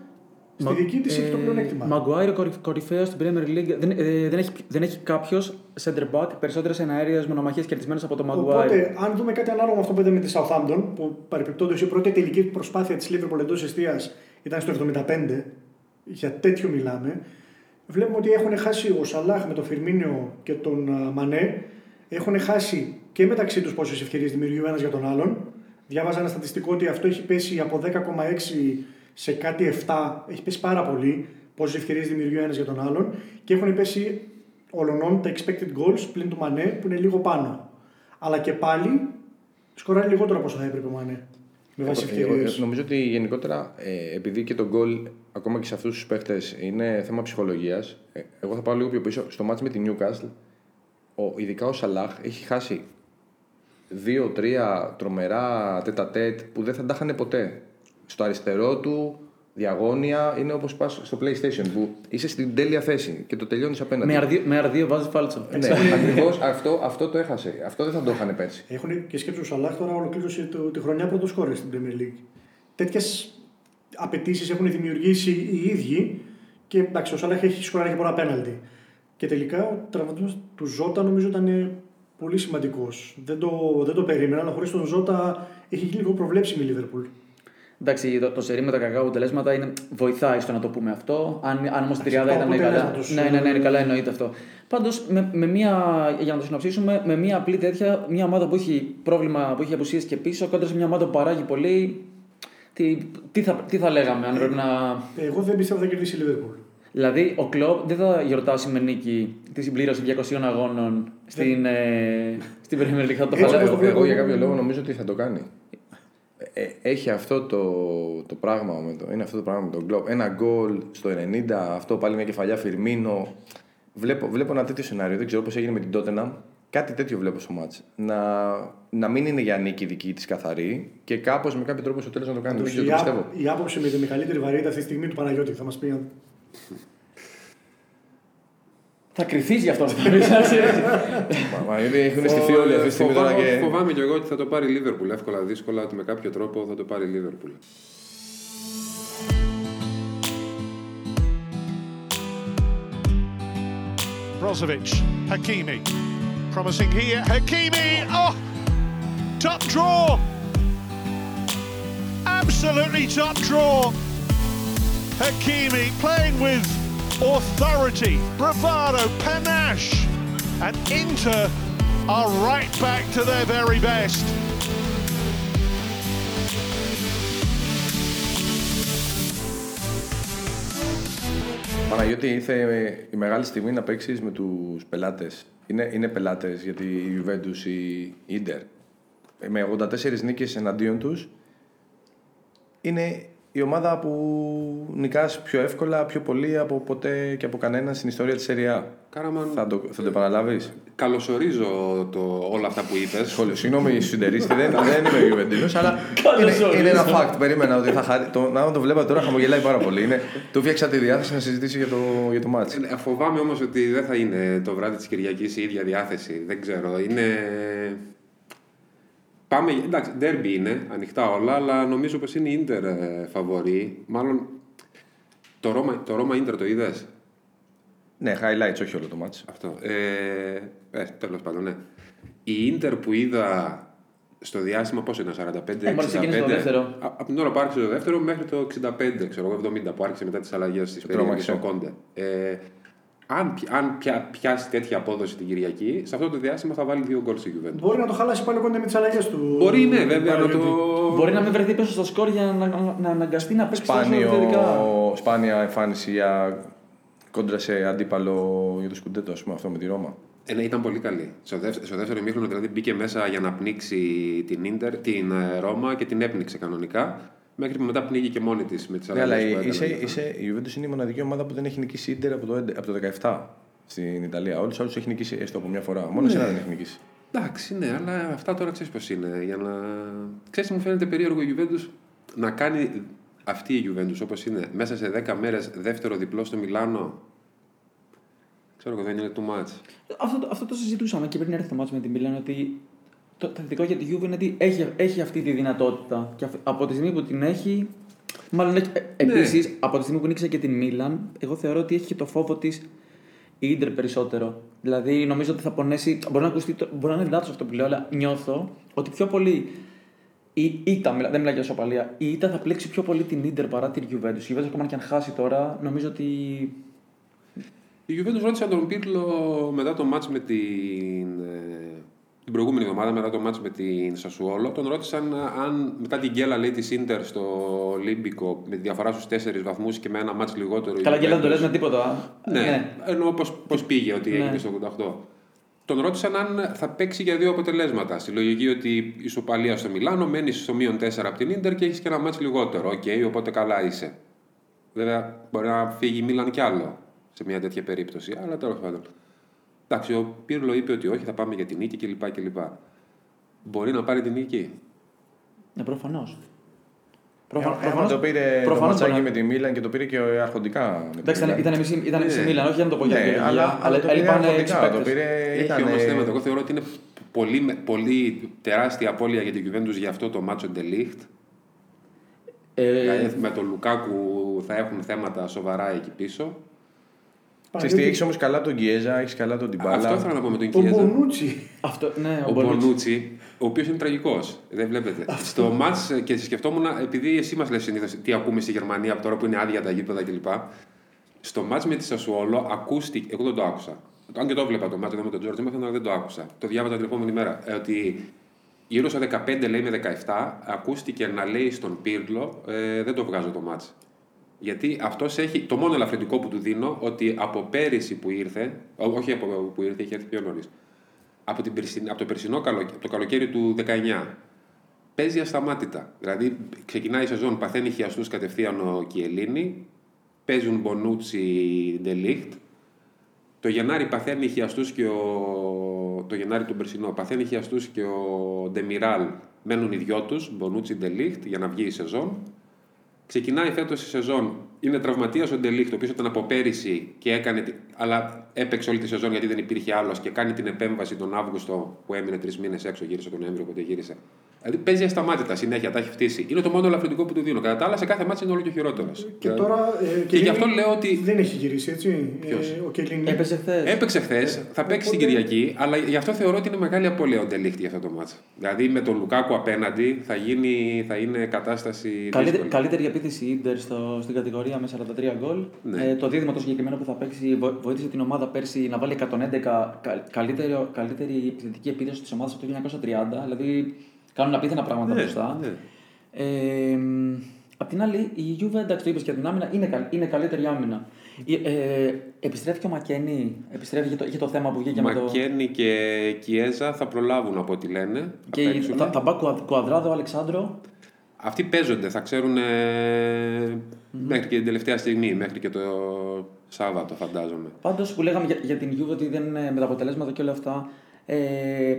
στη δική της έχει το πλεονέκτημα.
Μαγκουάιρ κορυφαίος στην Premier League. Δεν, ε, δεν έχει, δεν έχει κάποιος center back περισσότερες εναέρειε μονομαχίες κερδισμένες από το Μαγκουάιρ.
Οπότε, αν δούμε κάτι ανάλογο με αυτό που είδαμε με τη Southampton, που παρεπιπτόντως η πρώτη τελική προσπάθεια της Liverpool εντός εστίας ήταν στο 75, για τέτοιο μιλάμε, βλέπουμε ότι έχουν χάσει ο Σαλάχ με τον Φιρμίνιο και τον α, Μανέ, έχουν χάσει και μεταξύ τους πόσες ευκαιρίες δημιουργεί ο ένας για τον άλλον. Διάβαζα ένα στατιστικό ότι αυτό έχει πέσει από 10,6 σε κάτι 7, έχει πέσει πάρα πολύ πόσες ευκαιρίες δημιουργεί ο ένας για τον άλλον και έχουν πέσει ολονών τα expected goals πλην του Μανέ που είναι λίγο πάνω. Αλλά και πάλι σκοράρει λιγότερο από όσο θα έπρεπε ο Μανέ. Με βάση
Εγώ-
ευκαιρίες.
εγώ νομίζω ότι γενικότερα, ε, επειδή και το γκολ ακόμα και σε αυτούς τους παίχτες είναι θέμα ψυχολογίας, εγώ θα πάω λίγο πιο πίσω. Στο μάτς με τη Newcastle, ο, ειδικά ο Σαλάχ έχει χάσει δύο-τρία τρομερά τέτα-τέτ που δεν θα τα είχαν ποτέ. Στο αριστερό του, διαγώνια, είναι όπως πας στο PlayStation που είσαι στην τέλεια θέση και το τελειώνεις απέναντι.
Με αρδί- Με αρδίο βάζεις φάλτσο.
Ναι, ακριβώς αυτό, αυτό το έχασε. Αυτό δεν θα το είχαν πέρσι.
Έχουν και σκέψου ο Σαλάχ τώρα ολοκλήρωσε το, τη χρονιά πρώτος σκόρε στην Premier League. Τέτοιες απαιτήσεις έχουν δημιουργήσει οι ίδιοι και εντάξει, ο Σαλάχ έχει σκοράρει και πολλά πέναλτι. Και τελικά ο τραυματισμός του Ζώτα νομίζω ήταν ε, πολύ σημαντικός. Δεν το, δεν το περίμενα, αλλά χωρίς τον Ζώτα έχει λίγο προβλέψιμη η Liverpool.
Εντάξει, το, το σερί με τα κακά αποτελέσματα είναι, βοηθάει στο να το πούμε αυτό. Αν, αν όμως η τριάδα
το
ήταν καλά.
αποτέλεσματος,
Ναι, ναι, ναι,
ε,
είναι καλά, εννοείται αυτό. Πάντως, με, με μια, για να το συνοψίσουμε, με μια απλή τέτοια, μια ομάδα που έχει πρόβλημα, που έχει απουσίες και πίσω, κόντρα σε μια ομάδα που παράγει πολύ. Τι, τι, θα, τι θα λέγαμε, αν πρέπει να.
Εγώ δεν πιστεύω θα κερδίσει η Liverpool.
Δηλαδή, ο Κλοπ δεν θα γιορτάσει με νίκη τη συμπλήρωση 200 αγώνων στην, ε, στην Premier League. Θα το
Έτσι
χαλάσει.
όπως το
Εγώ,
βλέπω-
εγώ για κάποιο λόγο νομίζω ότι θα το κάνει. Ε, έχει αυτό το, το πράγμα με το, είναι αυτό το πράγμα με τον Globe. Ένα γκολ στο 90, αυτό πάλι μια κεφαλιά Φιρμίνο. Βλέπω, βλέπω ένα τέτοιο σενάριο, δεν ξέρω πώς έγινε με την Tottenham. Κάτι τέτοιο βλέπω στο μάτς. Να, να μην είναι για νίκη δική της καθαρή και κάπως με κάποιο τρόπο στο τέλος να το κάνει. Δεν ξέρω,
η,
το
ά-
πιστεύω.
η άποψη με τη μεγαλύτερη βαρύτητα αυτή τη στιγμή του Παναγιώτη θα μας πει. Αν-
Θα κρυθεί γι' αυτό.
Μα, μα γιατί έχουν στηθεί όλοι αυτή τη στιγμή τώρα
Φοβάμαι,
και.
φοβάμαι και εγώ ότι θα το πάρει η Liverpool εύκολα, δύσκολα, ότι με κάποιο τρόπο θα το πάρει η Liverpool.
Brozovic, Hakimi. Promising here. Hakimi. Oh! Top draw. Absolutely top draw. Hakimi playing with authority, bravado, panache. And Inter are right back to their very best.
Παναγιώτη, ήρθε η μεγάλη στιγμή να παίξεις με τους πελάτες. Είναι, είναι πελάτες γιατί η Juventus ή η Inter με 84 νίκες εναντίον τους είναι η ομάδα που νικάς πιο εύκολα, πιο πολύ από ποτέ και από κανένα στην ιστορία της Serie A.
Κάραμαν,
Θα το, θα το επαναλάβεις;
καλωσορίζω το, όλα αυτά που είπες.
Σχόλιο. Συγγνώμη, συντερίστη, δεν, δεν είμαι Γιουβεντίνος, αλλά *laughs* είναι, είναι ένα fact. Περίμενα ότι θα χαρεί. Το, να το βλέπατε τώρα, χαμογελάει πάρα πολύ. Είναι, του φτιάξα τη διάθεση να συζητήσει για το, για το μάτς.
Ε, Φοβάμαι όμως ότι δεν θα είναι το βράδυ της Κυριακής η ίδια διάθεση. Δεν ξέρω. Είναι... Πάμε, εντάξει, ντέρμπι είναι, ανοιχτά όλα, αλλά νομίζω πως είναι η Ίντερ ε, φαβορή. Μάλλον το Ρώμα, το Ρώμα Ίντερ το είδες;
Ναι, highlights, όχι όλο το μάτς.
Αυτό. Ε, ε, τέλος πάντων, ναι. Η Ίντερ που είδα στο διάστημα πόσο είναι, 45,
Ε, μόλις ξεκίνησε το δεύτερο.
Α- Από την ώρα που άρχισε το δεύτερο μέχρι το 65, ξέρω εγώ, 70 που άρχισε μετά τις αλλαγές της περίοδου
τρόμαξε.
ο Κόντε. Ε, αν, πι- αν πια, πιάσει τέτοια απόδοση την Κυριακή, σε αυτό το διάστημα θα βάλει δύο γκολ στη Juventus.
Μπορεί να το χαλάσει πάλι ο Κόντε με τις αλλαγές του.
Μπορεί, ναι, βέβαια, να το.
Μπορεί να μην βρεθεί πίσω στο σκορ για να, να, να αναγκαστεί να παίξει τόσο επιθετικά.
Σπάνιο, σπάνια εμφάνιση για κόντρα σε αντίπαλο για το σκουντέτο, ας πούμε, αυτό με τη Ρώμα.
Ε, ναι, ήταν πολύ καλή. Στο δεύτερο, στο δεύτερο ημίχρονο δηλαδή μπήκε μέσα για να πνίξει την, Ίντερ, την ε, Ρώμα και την έπνιξε κανονικά. Μέχρι που μετά πνίγηκε μόνη της με τις
Ναι, αλλά
αλλαγές που
είσαι,
έκανε.
είσαι, η Juventus είναι η μοναδική ομάδα που δεν έχει νικήσει Ίντερ από το, 11 από το 17 στην Ιταλία. Όλους του άλλους έχει νικήσει έστω από μια φορά. Μόνο εσένα δεν έχει νικήσει.
Εντάξει, ναι, αλλά αυτά τώρα ξέρεις πώς είναι. Για να... Ξέρεις τι μου φαίνεται περίεργο η Juventus να κάνει αυτή η Juventus όπως είναι μέσα σε 10 μέρες δεύτερο διπλό στο Μιλάνο. Ξέρω εγώ, δεν είναι too much.
Αυτό, το- αυτό το συζητούσαμε και πριν έρθει το μάτσο με την Μίλαν ότι το το θετικό για τη Juve είναι ότι έχει, έχει αυτή τη δυνατότητα. Και αυ- από τη στιγμή που την έχει. Μάλλον έχει. Επίσης, από τη στιγμή που νίξε και την Μίλαν, εγώ θεωρώ ότι έχει και το φόβο της η Ίντερ περισσότερο. Δηλαδή, νομίζω ότι θα πονέσει. Μπορεί να, ακουστεί, το- μπορεί να είναι λάθος αυτό που λέω, αλλά νιώθω ότι πιο πολύ. Η ήττα, μιλά- δεν μιλάω για σοπαλία. Η ήττα θα πλέξει πιο πολύ την Ίντερ παρά την Juventus. Η Juventus ακόμα και αν χάσει τώρα, νομίζω ότι.
Η Juventus ρώτησε τον Πίρλο μετά το μάτς με την, ε, την προηγούμενη εβδομάδα, μετά το μάτς με την Σασουόλο. Τον ρώτησαν αν μετά την γκέλα λέει της Ίντερ στο Ολύμπικο με τη διαφορά στους 4 βαθμούς και με ένα ματς λιγότερο. η
Καλά, και δεν το
Juventus-
λες με τίποτα.
Ναι, εννοώ πώς, πώς πήγε ότι
Ναι.
έγινε στο 88. Τον ρώτησαν αν θα παίξει για δύο αποτελέσματα. Στη λογική ότι ισοπαλία στο Μιλάνο, μένεις στο μείον 4 από την Ίντερ και έχεις και ένα ματς λιγότερο. Οκ, οπότε καλά είσαι. Βέβαια, μπορεί να φύγει η Μίλαν κι άλλο σε μια τέτοια περίπτωση, αλλά τέλος πάντων. Εντάξει, ο Πύρλο είπε ότι όχι, θα πάμε για την νίκη κλπ. κλπ. Μπορεί να πάρει την νίκη;
Ναι, προφανώς.
Ε, άμα το πήρε το ματσάκι με τη Μίλαν και το πήρε και αρχοντικά. με τη
Εντάξει, ήταν,
Μίλαν.
ήταν μισή, ήταν μισή
Ναι.
Μίλαν, όχι για να το πω για
Ναι,
την
αλλά, αλλά το πήρε
έλειπαν έξι
αρχοντικά. Το
παίκτες.
πήρε,
Έχει
ήταν,
όμως θέματα. Εγώ θεωρώ ότι είναι πολύ, πολύ τεράστια απώλεια για την Juventus για αυτό το μάτσο Ντελίχτ.
Ε,
Δηλαδή με τον Λουκάκου θα έχουν θέματα σοβαρά εκεί πίσω.
Ξέρεις τι, έχεις όμως καλά τον Γκιέζα, έχεις καλά τον Τιμπάλα.
Αυτό ήθελα να πω με τον
Τον
Κιέζα.
Μπονούτσι.
αυτό, ναι,
Ο
Μπονούτσι.
Μπονούτσι, ο οποίος είναι τραγικός. Δεν βλέπετε. Στο μάτς και σκεφτόμουν, επειδή εσύ μας λες συνήθως τι ακούμε στη Γερμανία από τώρα που είναι άδεια τα γήπεδα κλπ. Στο μάτς με τη Σασουόλο ακούστηκε. Εγώ δεν το άκουσα. Αν και το έβλεπα το μάτς εδώ με τον Τζόρτζ, αλλά δεν το άκουσα. Το διάβαζα την επόμενη μέρα. Ε, ότι γύρω στα 15 λέει με 17 ακούστηκε να λέει στον Πύρλο ε, δεν το βγάζω το μάτς. Γιατί αυτός έχει. Το μόνο ελαφρυντικό που του δίνω ότι από πέρυσι που ήρθε. ό- Όχι από που ήρθε, είχε έρθει πιο νωρίς. Από, την περσι- από το περσινό καλο, από το καλοκαίρι του 19. Παίζει ασταμάτητα. Δηλαδή ξεκινάει η σεζόν, παθαίνει χιαστούς κατευθείαν ο Κιελίνη. Παίζουν Μπονούτσι Ντελίχτ. Το Γενάρη παθαίνει χιαστούς και ο... Το Γενάρη του περσινό παθαίνει χιαστούς και ο Ντεμιράλ μένουν οι δυο τους, Μπονούτσι Ντελίχτ, για να βγει η σεζόν. Ξεκινάει φέτος η σεζόν. Είναι τραυματίας ο Ντελίχτ, ο οποίο ήταν από πέρυσι και έκανε. τη- Αλλά έπαιξε όλη τη σεζόν γιατί δεν υπήρχε άλλος και κάνει την επέμβαση τον Αύγουστο που έμεινε τρεις μήνες έξω, γύρισε τον Νοέμβριο, οπότε γύρισε. Δηλαδή παίζει ασταμάτητα συνέχεια, τα έχει φτύσει. Είναι το μόνο ελαφρυντικό που του δίνω. Κατά τα άλλα, σε κάθε μάτσα είναι όλο και χειρότερος.
Και τώρα. ε,
Και γι' αυτό λέω ότι
Δεν έχει γυρίσει, έτσι.
Ποιος;
Ε, ο Κελίνη.
Έπαιζε χθες.
Έπαιξε χθες, θα παίξει την
Οπότε-
Κυριακή, αλλά γι' αυτό θεωρώ ότι είναι μεγάλη απώλεια ο Ντελίχτη για αυτό το μάτς. Δηλαδή με τον Λουκάκου απέναντι θα, γίνει, θα είναι κατάσταση.
Καλύτερη,
δύσκολη.
καλύτερη επίθεση Ιντερ στο, στην κατηγορία με 43 γκολ.
Ναι.
Ε, το δίδυμο το συγκεκριμένο που θα παίξει βο- βοήθησε την ομάδα πέρσι να βάλει 111 κα- καλύτερη, καλύτερη επιθετική επίδοση της ομάδας από το 1930. Δηλαδή κάνουν απίθανα πράγματα
Ναι,
μπροστά.
ναι.
Ε, μ, απ' την άλλη, η Juve, εντάξει, το είπες και την άμυνα, είναι, καλ- είναι καλύτερη άμυνα. Ε, ε, επιστρέφει και ο Μακένι, επιστρέφει για το, για το θέμα που βγήκε με το.
Μακένι και Κιέζα θα προλάβουν από ό,τι λένε. Θα
Και
παίξουν.
θα, θα πάει Κουα- Κουαδράδο, Αλεξάνδρο.
αυτοί παίζονται, θα ξέρουν μέχρι και την τελευταία στιγμή, μέχρι και το Σάββατο φαντάζομαι.
Πάντως που λέγαμε για, για την Juve ότι δεν είναι με τα αποτελέσματα και όλα αυτά. Ε,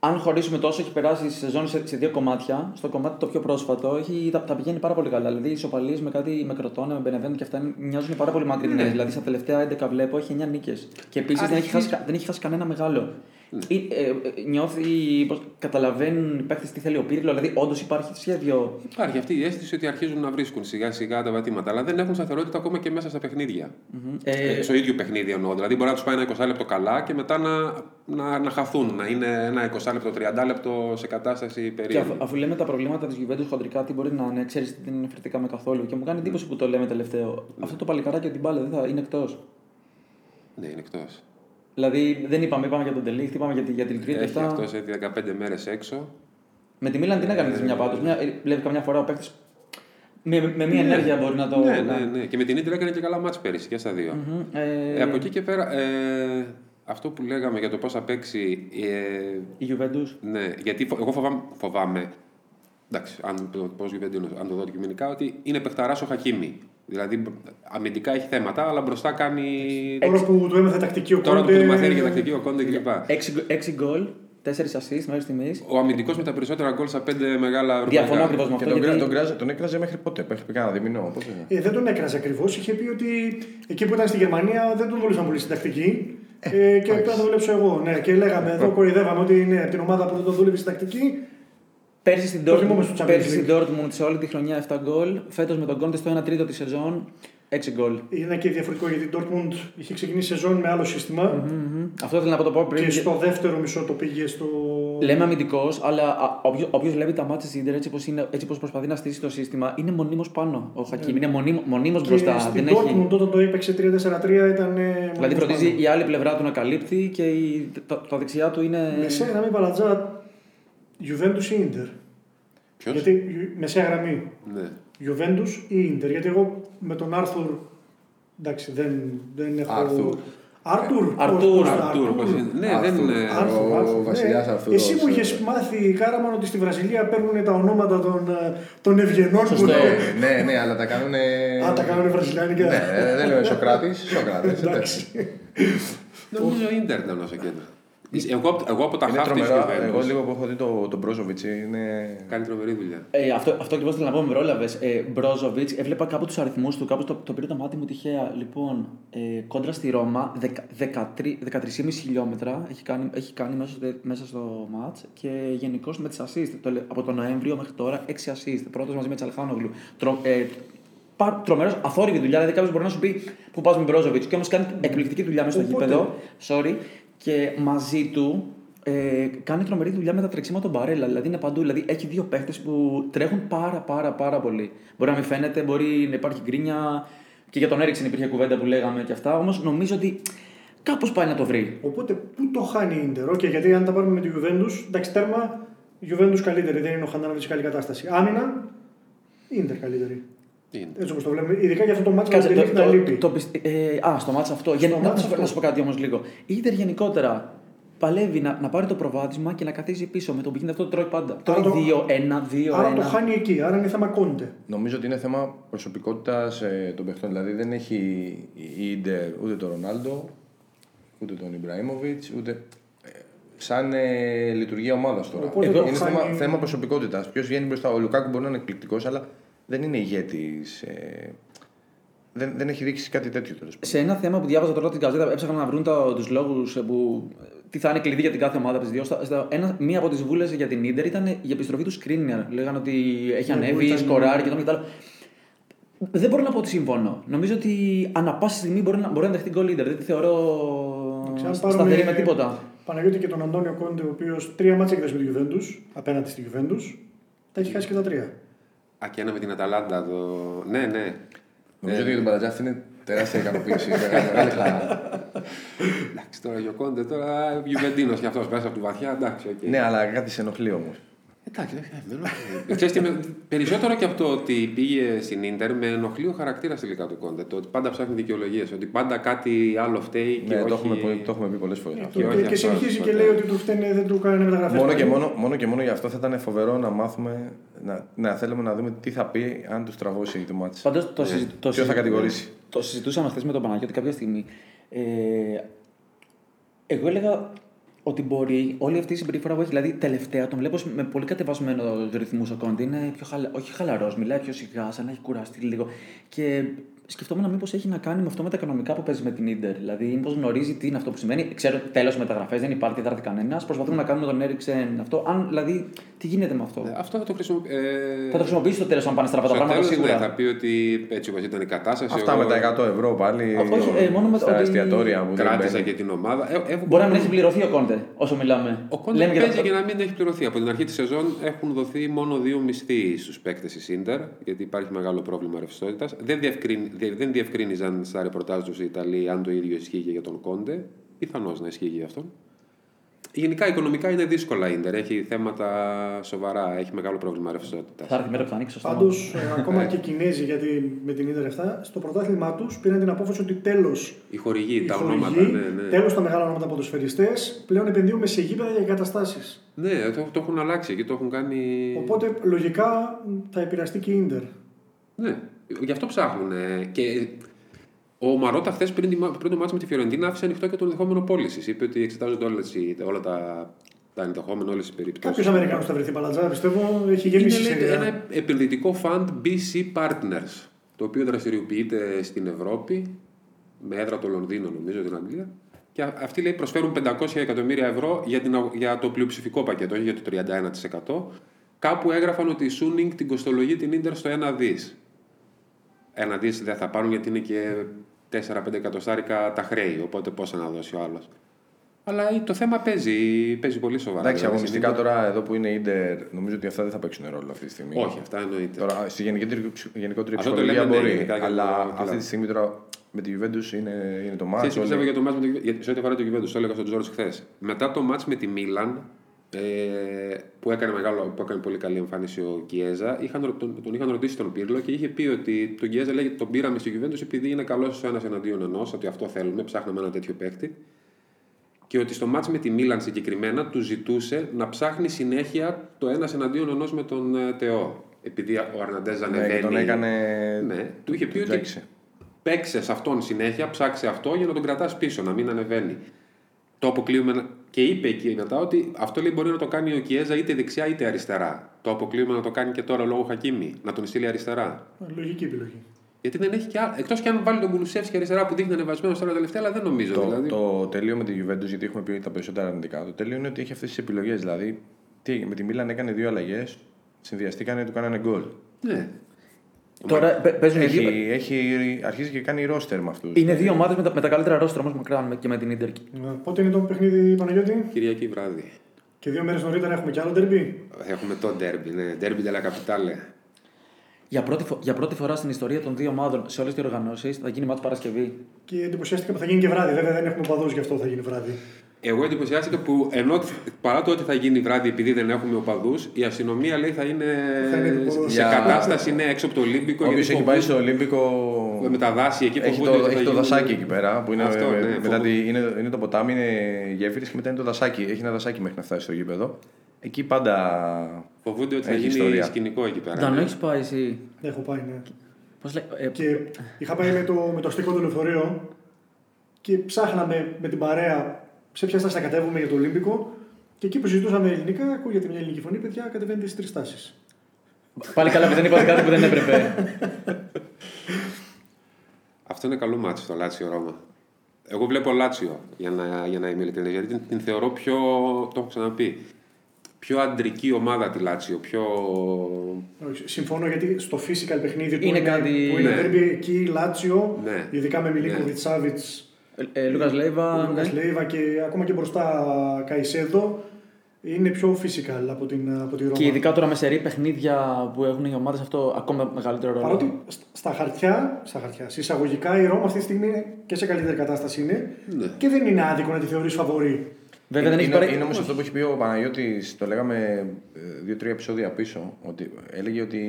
αν χωρίσουμε τόσο, έχει περάσει η σεζόν σε, σε δύο κομμάτια. Στο κομμάτι το πιο πρόσφατο έχει, τα, τα πηγαίνει πάρα πολύ καλά. Δηλαδή, οι ισοπαλίες με κάτι με κροτόνα, με μπενεβέντο και αυτά μοιάζουν πάρα πολύ μακρινές.
Ναι.
Δηλαδή, στα τελευταία 11 βλέπω έχει 9 νίκες. Και επίσης δεν, έχει χάσει, δεν έχει χάσει κανένα μεγάλο.
Ναι.
Ή, ε, ε, νιώθει, πως καταλαβαίνουν οι παίχτε τι θέλει ο Πύρλο, δηλαδή όντως υπάρχει σχέδιο;
Υπάρχει αυτή η αίσθηση ότι αρχίζουν να βρίσκουν σιγά σιγά τα βατήματα, αλλά δεν έχουν σταθερότητα ακόμα και μέσα στα παιχνίδια.
Ε,
Ε, στο ίδιο παιχνίδι εννοώ. Δηλαδή μπορεί να τους πάει ένα 20 λεπτό καλά και μετά να, να, να χαθούν, να είναι ένα 20 λεπτό, 30 λεπτό σε κατάσταση
Και
περίεργη.
αφού, αφού λέμε τα προβλήματα της Juventus χοντρικά, τι μπορεί να είναι, ξέρεις, δεν αναφερθήκαμε καθόλου. Και μου κάνει εντύπωση που το λέμε τελευταίο. Αυτό το παλικαράκι από την μπάλα δεν θα είναι εκτός.
Ναι, είναι εκτός.
Δηλαδή δεν είπαμε, είπαμε για τον Τελίχτη, είπαμε για, τη- για τη λειτουργία και
Έχει
αυτά.
αυτό σε 15 μέρες έξω.
Με τη Μίλαν τι να κάνει τη μια πάντω. Βλέπει καμιά φορά ο παίκτης με, με μια ενέργεια μπορεί να το.
Ναι, ναι, ναι. Και με την Ίντερ έκανε και καλά μάτς πέρυσι και στα δύο.
Μμμ. Ε,
Ε, από εκεί και πέρα, ε, αυτό που λέγαμε για το πώς θα παίξει. Ε,
Η Juventus.
ναι, γιατί φο- εγώ φοβάμαι, φοβάμαι εντάξει, αν το πω αν το δω αντικειμενικά, ότι είναι παιχταράς ο Χακίμη. Δηλαδή, αμυντικά έχει θέματα, αλλά μπροστά κάνει.
Τώρα που του έμαθε τακτική ο
Τώρα που
Κόντε,
του μαθαίνει και τακτική ο Κόντε κλπ.
6 γκολ, 4 assist μέχρι στιγμής.
Ο αμυντικός με τα περισσότερα γκολ στα πέντε μεγάλα ευρωπαϊκά.
Διαφωνώ ακριβώς με
Και
αυτό.
τον,
γιατί-
κρά- τον, κράζε- τον έκραζε μέχρι πότε, μέχρι κάνα διμηνό. Πότε.
Ε, δεν τον έκραζε ακριβώς. Είχε πει ότι εκεί που ήταν στη Γερμανία δεν τον δούλεψαν πολύ στην τακτική. Ε, και πρέπει να το δουλέψω εγώ. Ναι, και λέγαμε εδώ, κοροϊδεύαμε ότι είναι από την ομάδα που δεν τον δούλευε στην τακτική.
Πέρσι στην
Το θυμόμαστε
Dortmund,
στο Champions
πέρσι στην
League.
Dortmund σε όλη τη χρονιά 7 γκολ. Φέτος με τον Κόντε στο 1 τρίτο της σεζόν 6 γκολ.
Είναι και διαφορετικό γιατί η Dortmund είχε ξεκινήσει σεζόν με άλλο σύστημα
Μμμ. Αυτό ήθελα να πω το πω πριν.
και στο δεύτερο μισό το πήγε στο.
Λέμε αμυντικός, αλλά όποιο βλέπει τα μάτια της Ιντερ έτσι όπως έτσι πως προσπαθεί να στήσει το σύστημα, είναι μονίμως πάνω. Ο Χακίμ είναι μονίμως
Και
μπροστά.
στην
Δεν
Dortmund
έχει...
όταν το έπαιξε 3-4-3 ήταν. ε,
Δηλαδή
μονίμως
φροντίζει
πάνω.
η άλλη πλευρά του να καλύπτει και η... τα, τα δεξιά του είναι.
Μεσαία γραμμή Παλατζά, Juventus ή Inter.
Ποιος;
Γιατί μεσαία γραμμή.
Ναι.
Juventus ή Inter. Γιατί εγώ με τον Άρθουρ. Εντάξει, δεν, δεν έχω.
Άρθουρ.
Άρτουρ.
Αρτούρ,
πώς-
Αρτούρ, πώς είναι. Ναι,
Άρθουρ.
δεν είναι.
Άρθουρ,
Ο
Άρθουρ,
βασιλιάς
ναι.
Αρθούρος,
Εσύ μου
ε,
είχες μάθει κάραμαν ότι στη Βραζιλία παίρνουν τα ονόματα των, ε, των ευγενών που
Σωστό.
είναι.
ναι, ναι, αλλά τα κάνουν.
Α, τα κάνουν βραζιλιάνικα.
Ναι, ε, δεν λέω Σοκράτης. Σοκράτης.
Εντάξει.
Νομίζω ίντερ ήταν όσο κέντρο. Εγώ, εγώ από τα
Είναι
χάφτη της
τρομερά. Εγώ
Juventus
λίγο που έχω δει τον το Μπρόζοβιτ είναι.
κάνει τρομερή δουλειά.
Ε, αυτό, αυτό ακριβώς θέλω να πω με πρόλαβε. Ε, Μπρόζοβιτ, έβλεπα κάπου τους αριθμούς του, κάπου το, το πήρε το μάτι μου τυχαία. Λοιπόν, ε, κόντρα στη Ρώμα, 13 13,5 χιλιόμετρα έχει κάνει, έχει κάνει μέσα, στο, μέσα στο match και γενικώς με τις assist. Το, λέ- από τον Νοέμβριο μέχρι τώρα 6 assist. Πρώτος μαζί με Τσαλχάνογλου. Τρο, ε, πα- Τρομερός, αθόρυβη δουλειά. Δηλαδή κάποιος μπορεί να σου πει που πας με Μπρόζοβιτς και όμως κάνει εκπληκτική δουλειά μέσα στο
Οπότε-
γήπεδο. Sorry. Και μαζί του ε, κάνει τρομερή δουλειά με τα τρεξίματα του Μπαρέλα. Δηλαδή είναι παντού. Δηλαδή έχει δύο παίχτες που τρέχουν πάρα πάρα πάρα πολύ. Μπορεί να μην φαίνεται, μπορεί να υπάρχει γκρίνια. Και για τον Έριξεν υπήρχε κουβέντα που λέγαμε και αυτά. Όμως νομίζω ότι κάπως πάει να το βρει.
Οπότε πού το χάνει η Ιντερ; Οκ, γιατί αν τα πάρουμε με τη Juventus, εντάξει, τέρμα, η Juventus καλύτερη, δεν είναι ο Χαντάνοβιτ σε καλή κατάσταση. Άμυνα, η Ιντερ καλύτερη.
Είναι;
Έτσι όπως το βλέπουμε. Ειδικά για αυτό το μάτσο
Κάτσε,
που
το,
δεν να λείπει.
το, το, πιστε- ε, α, στο μάτς αυτό. Για, να,
μάτς
να, σου-
αυτό.
να σου πω κάτι όμως λίγο. Η Ιντερ γενικότερα παλεύει να, να πάρει το προβάδισμα και να καθίσει πίσω με το που γίνεται αυτό το τρώει πάντα. Τρώει
το-
2-1, 2-1.
Άρα το χάνει εκεί, άρα είναι θέμα κόντε.
Νομίζω ότι είναι θέμα προσωπικότητας των παιχτών. Δηλαδή δεν έχει η Ιντερ ούτε τον Ρονάλντο, ούτε τον Ιμπραήμοβιτς, ούτε. ε, Σαν ε, λειτουργία ομάδας τώρα.
Οπότε
το
είναι
χάνει-
θέμα, θέμα προσωπικότητας. Ποιος βγαίνει μπροστά. Ο Λουκάκου μπορεί να είναι εκπληκτικός, αλλά δεν είναι ηγέτης. Ε, δεν, δεν έχει δείξει κάτι τέτοιο τέλος πάντων.
Σε ένα θέμα που διάβαζα τώρα την καζέτα, έψαχνα να βρουν τους λόγους που. τι θα είναι κλειδί για την κάθε ομάδα από τις δύο. Στα- στα- ένα, μία από τις βούλες για την ντερ ήταν η επιστροφή του Σκρίνιαρ. Λέγανε ότι έχει
Ναι, που
ανέβει,
ήταν-
σκοράρει και το και το άλλο. Δεν μπορώ να πω ότι συμφωνώ. Νομίζω ότι ανά πάσα στιγμή μπορεί να, μπορεί να δεχτεί γκολ leader. Δεν τη θεωρώ
Αν
σταθερή με τίποτα.
Παναγιώτη και τον Αντώνιο Κόντε, ο οποίος τρία μάτσα έχει δώσει με τη Juventus, απέναντι στη Juventus, τα έχει χάσει και τα τρία.
Α, και ένα με την Αταλάντα. Το... Ναι, ναι.
Νομίζω ότι για τον Παλατζάφ είναι τεράστια ικανοποίηση. *laughs* μεγάλη- μεγάλη χαρά.
Εντάξει, τώρα Γιοκόντε, τώρα Γιουβεντίνος κι αυτός μέσα από τη βαθιά. Εντάξει, οκ.
ναι, αλλά κάτι σε ενοχλεί όμως.
Εντάξει, ε, δεν είναι. Ξέρεις τι, με- περισσότερο και από το ότι πήγε στην Ιντερ με ενοχλεί ο χαρακτήρας τελικά του Κόντε. Το ότι πάντα ψάχνει δικαιολογίες, ότι πάντα κάτι άλλο φταίει και
Ναι,
όχι...
το έχουμε, πει- το έχουμε πει πολλές φορές.
Και όχι
Και, και
αυτός,
συνεχίζει και
ποτέ.
λέει ότι του φταίνε, δεν του κάνανε μεταγραφές.
Μόνο και, μόνο, μόνο και μόνο γι' αυτό θα ήταν φοβερό να μάθουμε, να, να θέλουμε να δούμε τι θα πει αν τους τραβώσει το μάτι.
Πάντως το, συζη... το,
Ποιο θα
συζη-
κατηγορήσει.
το συζητούσαμε χθες με τον Παναγιώτη κάποια στιγμή. Ε, εγώ έλεγα ότι μπορεί όλη αυτή η συμπεριφορά που έχει, δηλαδή τελευταία τον βλέπω με πολύ κατεβασμένο ρυθμούς ο Κόντι. Είναι πιο χαλα... όχι χαλαρός, μιλάει πιο σιγά, σαν να έχει κουραστεί λίγο. Και σκεφτόμουν μήπως έχει να κάνει με αυτό με τα οικονομικά που παίζει με την ντερ. Δηλαδή, μήπως γνωρίζει τι είναι αυτό που σημαίνει. Ξέρω τέλος μεταγραφές, δεν υπάρχει, δεν θα έρθει κανένας. Προσπαθούμε να κάνουμε τον Έριξεν αυτό. Αν, δηλαδή, τι γίνεται με αυτό;
Ε, Αυτό θα το χρησιμοποιήσει. Ε,
Θα το χρησιμοποιήσει στο τέλος αν πάνε στραβά τα
στο
πράγματα
τέλος,
σίγουρα.
Ναι, θα πει ότι έτσι όπως ήταν η κατάσταση.
Αυτά
εγώ
με τα 100 ευρώ πάλι
Α, όχι, ε, μόνο με το
στα
ότι
εστιατόρια που δεν
Κράτησα
μπαίνουν.
και την ομάδα. Ε, ε,
Μπορεί να μην έχει πληρωθεί ο Κόντε όσο μιλάμε.
Ο Κόντε
Λέμε για
παίζει
τα-
και να μην έχει πληρωθεί. Από την αρχή της σεζόν έχουν δοθεί μόνο δύο μισθοί στους παίκτες της Ιντερ, γιατί υπάρχει μεγάλο πρόβλημα ρευστότητας. Δεν, διευκριν, διε- δεν διευκρίνηζαν στα ρεπορτάζ τους οι Ιταλοί αν το ίδιο ισχύει και για τον Κόντε. Πιθανώς να ισχύει και για αυτόν. Γενικά οικονομικά είναι δύσκολα η Ιντερ. Έχει θέματα σοβαρά, έχει μεγάλο πρόβλημα ρευστότητα.
Θα έρθει η μέρα που θα ανοίξει σωστά.
Πάντως, *laughs* ακόμα και οι Κινέζοι, γιατί με την Ιντερ αυτά, στο πρωτάθλημά τους πήραν την απόφαση ότι τέλος.
Οι χορηγοί,
Οι
τα
χορηγοί,
ονόματα. Ναι, ναι.
τέλος τα μεγάλα ονόματα ποδοσφαιριστές, πλέον επενδύουμε σε γήπεδα για εγκαταστάσεις.
ναι το, το έχουν αλλάξει και το έχουν κάνει.
Οπότε λογικά θα επηρεαστεί και η Ιντερ.
Ναι, γι' αυτό ψάχνουν. ε, Και ο Μαρότα χθες πριν, τη μα- πριν το μάτσο με τη Φιωρεντίνα άφησε ανοιχτό και το ενδεχόμενο πώληση. Είπε ότι εξετάζονται όλες οι- όλα τα, τα ενδεχόμενα, όλες τι περιπτώσεις.
Κάποιος Αμερικανός θα βρεθεί παλατζά, πιστεύω. Έχει γεμίσει
Είναι
σε
λέει, ένα επενδυτικό fund BC Partners, το οποίο δραστηριοποιείται στην Ευρώπη, με έδρα το Λονδίνο νομίζω, την Αγγλία. Και α- αυτοί λέει προσφέρουν 500 εκατομμύρια ευρώ για, την, αγ- για το πλειοψηφικό πακέτο, όχι για το 31%. Κάπου έγραφαν ότι η Σούνινγκ την κοστολογεί την Ίντερ στο 1 δις. Ένα δις δεν θα πάρουν γιατί είναι και 4-5 εκατοστάρικα τα χρέη, οπότε πόσα να δώσει ο άλλος. Αλλά το θέμα παίζει, παίζει πολύ σοβαρά.
Εντάξει,
Δηλαδή,
αγωνιστικά
στην
τώρα εδώ που είναι η Ιντερ, νομίζω ότι αυτά δεν θα παίξουν ρόλο αυτή τη στιγμή.
Ίντερ- Όχι, αυτά εννοείται.
Τώρα στη γενικότερη, γενικότερη
Αυτό το
ψυχολογία
λέμε, ναι,
μπορεί.
γενικά για
αλλά
το
αυτή
κλαμπ.
τη στιγμή τώρα με τη Juventus είναι, είναι το
Ξέρεις
μάτσο.
τι πιστεύω για το μάτς με το Juventus, σε ό,τι αφορά το Juventus, το έλεγα στον Τζόρτζ χθες. Μετά το μάτς με τη Μίλαν, ε, που, έκανε μεγάλο, που έκανε πολύ καλή εμφάνιση ο Κιέζα, είχαν, ρω- τον, τον είχαν ρωτήσει τον Πύρλο και είχε πει ότι τον Κιέζα λέει, τον πήραμε στη Juventus επειδή είναι καλός ο ένας εναντίον ενός, ότι αυτό θέλουμε, ψάχναμε ένα τέτοιο παίκτη. Και ότι στο μάτς με τη Μίλαν συγκεκριμένα του ζητούσε να ψάχνει συνέχεια το ένας εναντίον ενός με τον ε, Τεό. Επειδή ο Αρναντέζ
Ναι,
ανεβαίνει.
και τον έκανε.
Ναι, του είχε πει
τον
ότι
τζέξε.
παίξε σε αυτόν συνέχεια, ψάξε αυτό για να τον κρατάς πίσω, να μην ανεβαίνει. Το αποκλείουμε να- και είπε εκεί μετά ότι αυτό λέει μπορεί να το κάνει ο Κιέζα είτε δεξιά είτε αριστερά. Το αποκλείουμε να το κάνει και τώρα λόγω Χακίμη, να τον στείλει αριστερά.
Λογική επιλογή.
Γιατί δεν έχει και άλλο. Εκτός και αν βάλει τον Κουλουσεύσκι αριστερά που δείχνει ανεβασμένο τώρα τελευταία, αλλά δεν νομίζω.
Το,
δηλαδή.
το τέλειο με τη Juventus, γιατί έχουμε πει τα περισσότερα αρνητικά, το τέλειο είναι ότι έχει αυτές τις επιλογές. Δηλαδή, τι, έγινε, με τη Μίλαν έκανε δύο αλλαγές, συνδυαστήκανε, του κάνανε γκολ.
Ναι.
Τώρα παι- παίζουν οι
Έχει,
δύο.
έχει, αρχίζει και κάνει ρόστερ με αυτούς.
Είναι δύο ομάδες με, τα- με τα καλύτερα ρόστρα όμως μακράν και με την ντερ.
Ε, Πότε είναι το παιχνίδι, Παναγιώτη,
Κυριακή βράδυ.
και δύο μέρες νωρίτερα έχουμε και άλλο ντερμπι.
Έχουμε το ντέρμπι, ναι. Ντέρμπι della Capitale.
Για πρώτη, φο- για πρώτη φορά στην ιστορία των δύο ομάδων σε όλες τις οργανώσει θα γίνει μάτς Παρασκευή.
Και εντυπωσιάστηκα που θα γίνει και βράδυ. Βέβαια δεν έχουμε οπαδού γι' αυτό θα γίνει βράδυ.
Εγώ εντυπωσιάστηκα που ενώ παρά το ότι θα γίνει βράδυ επειδή δεν έχουμε οπαδούς, η αστυνομία λέει θα είναι,
Θα είναι υποδός.
σε
Για-
κατάσταση ναι, έξω από το Ολύμπικο.
Όποιος
γιατί
έχει πάει
φοβούνται-
στο Ολύμπικο.
με τα δάση εκεί
Έχει
φοβούνται
το,
ότι θα
έχει το
γίνουν-
δασάκι εκεί πέρα που είναι,
Αυτό, ναι,
μετά
φοβούνται.
τη, είναι, είναι το ποτάμι, είναι γέφυρες και μετά είναι το δασάκι. Έχει ένα δασάκι μέχρι να φτάσει στο γήπεδο. Εκεί πάντα.
Φοβούνται ότι θα
Έχει
γίνει
ιστορία.
σκηνικό εκεί πέρα.
Dan,
ναι.
έχεις πάει εσύ;
Έχω πάει, ναι.
Πώς λέει, ε,
Και είχα πάει με το, με το αστικό του λεωφορείο και ψάχναμε με την παρέα σε ποια στάση θα κατέβουμε για το Ολύμπικο; Και εκεί που συζητούσαμε ελληνικά, ακούγεται μια ελληνική φωνή, παιδιά, κατεβαίνετε στι τρεις τάσεις.
Πάλι καλά που δεν είπατε κάτι που δεν έπρεπε.
Αυτό είναι καλό μάτι στο Λάτσιο Ρώμα. Εγώ βλέπω Λάτσιο για να, για να είμαι ειλικρινής, γιατί την, την θεωρώ πιο. Το έχω ξαναπεί. Πιο αντρική ομάδα τη Λάτσιο. Πιο.
Συμφωνώ γιατί στο physical παιχνίδι που
Είναι
είναι,
κάτι-
που είναι
Ναι.
derby εκεί, Λάτσιο,
Ναι.
ειδικά με Μιλίκοβιτ
Ναι.
Σάβιτ,
ε, Λούκας Λέιβα.
Λούκας
ναι.
Λέιβα και ακόμα και μπροστά Καϊσέδο, είναι πιο physical από την, από τη Ρώμα.
Και ειδικά τώρα με σερή παιχνίδια που έχουν οι ομάδες αυτό ακόμα μεγαλύτερο ρόλο.
Παρότι σ- στα χαρτιά, στα χαρτιά, συσσαγωγικά η Ρώμα αυτή τη στιγμή είναι και σε καλύτερη κατάσταση είναι
Ναι.
και δεν είναι άδικο να τη θεωρείς φαβορή.
Βέβαια δεν
είναι,
έχει πάρει.
είναι όμως αυτό που έχει πει ο Παναγιώτης, το λέγαμε ε, δύο-τρία επεισόδια πίσω. Ότι έλεγε ότι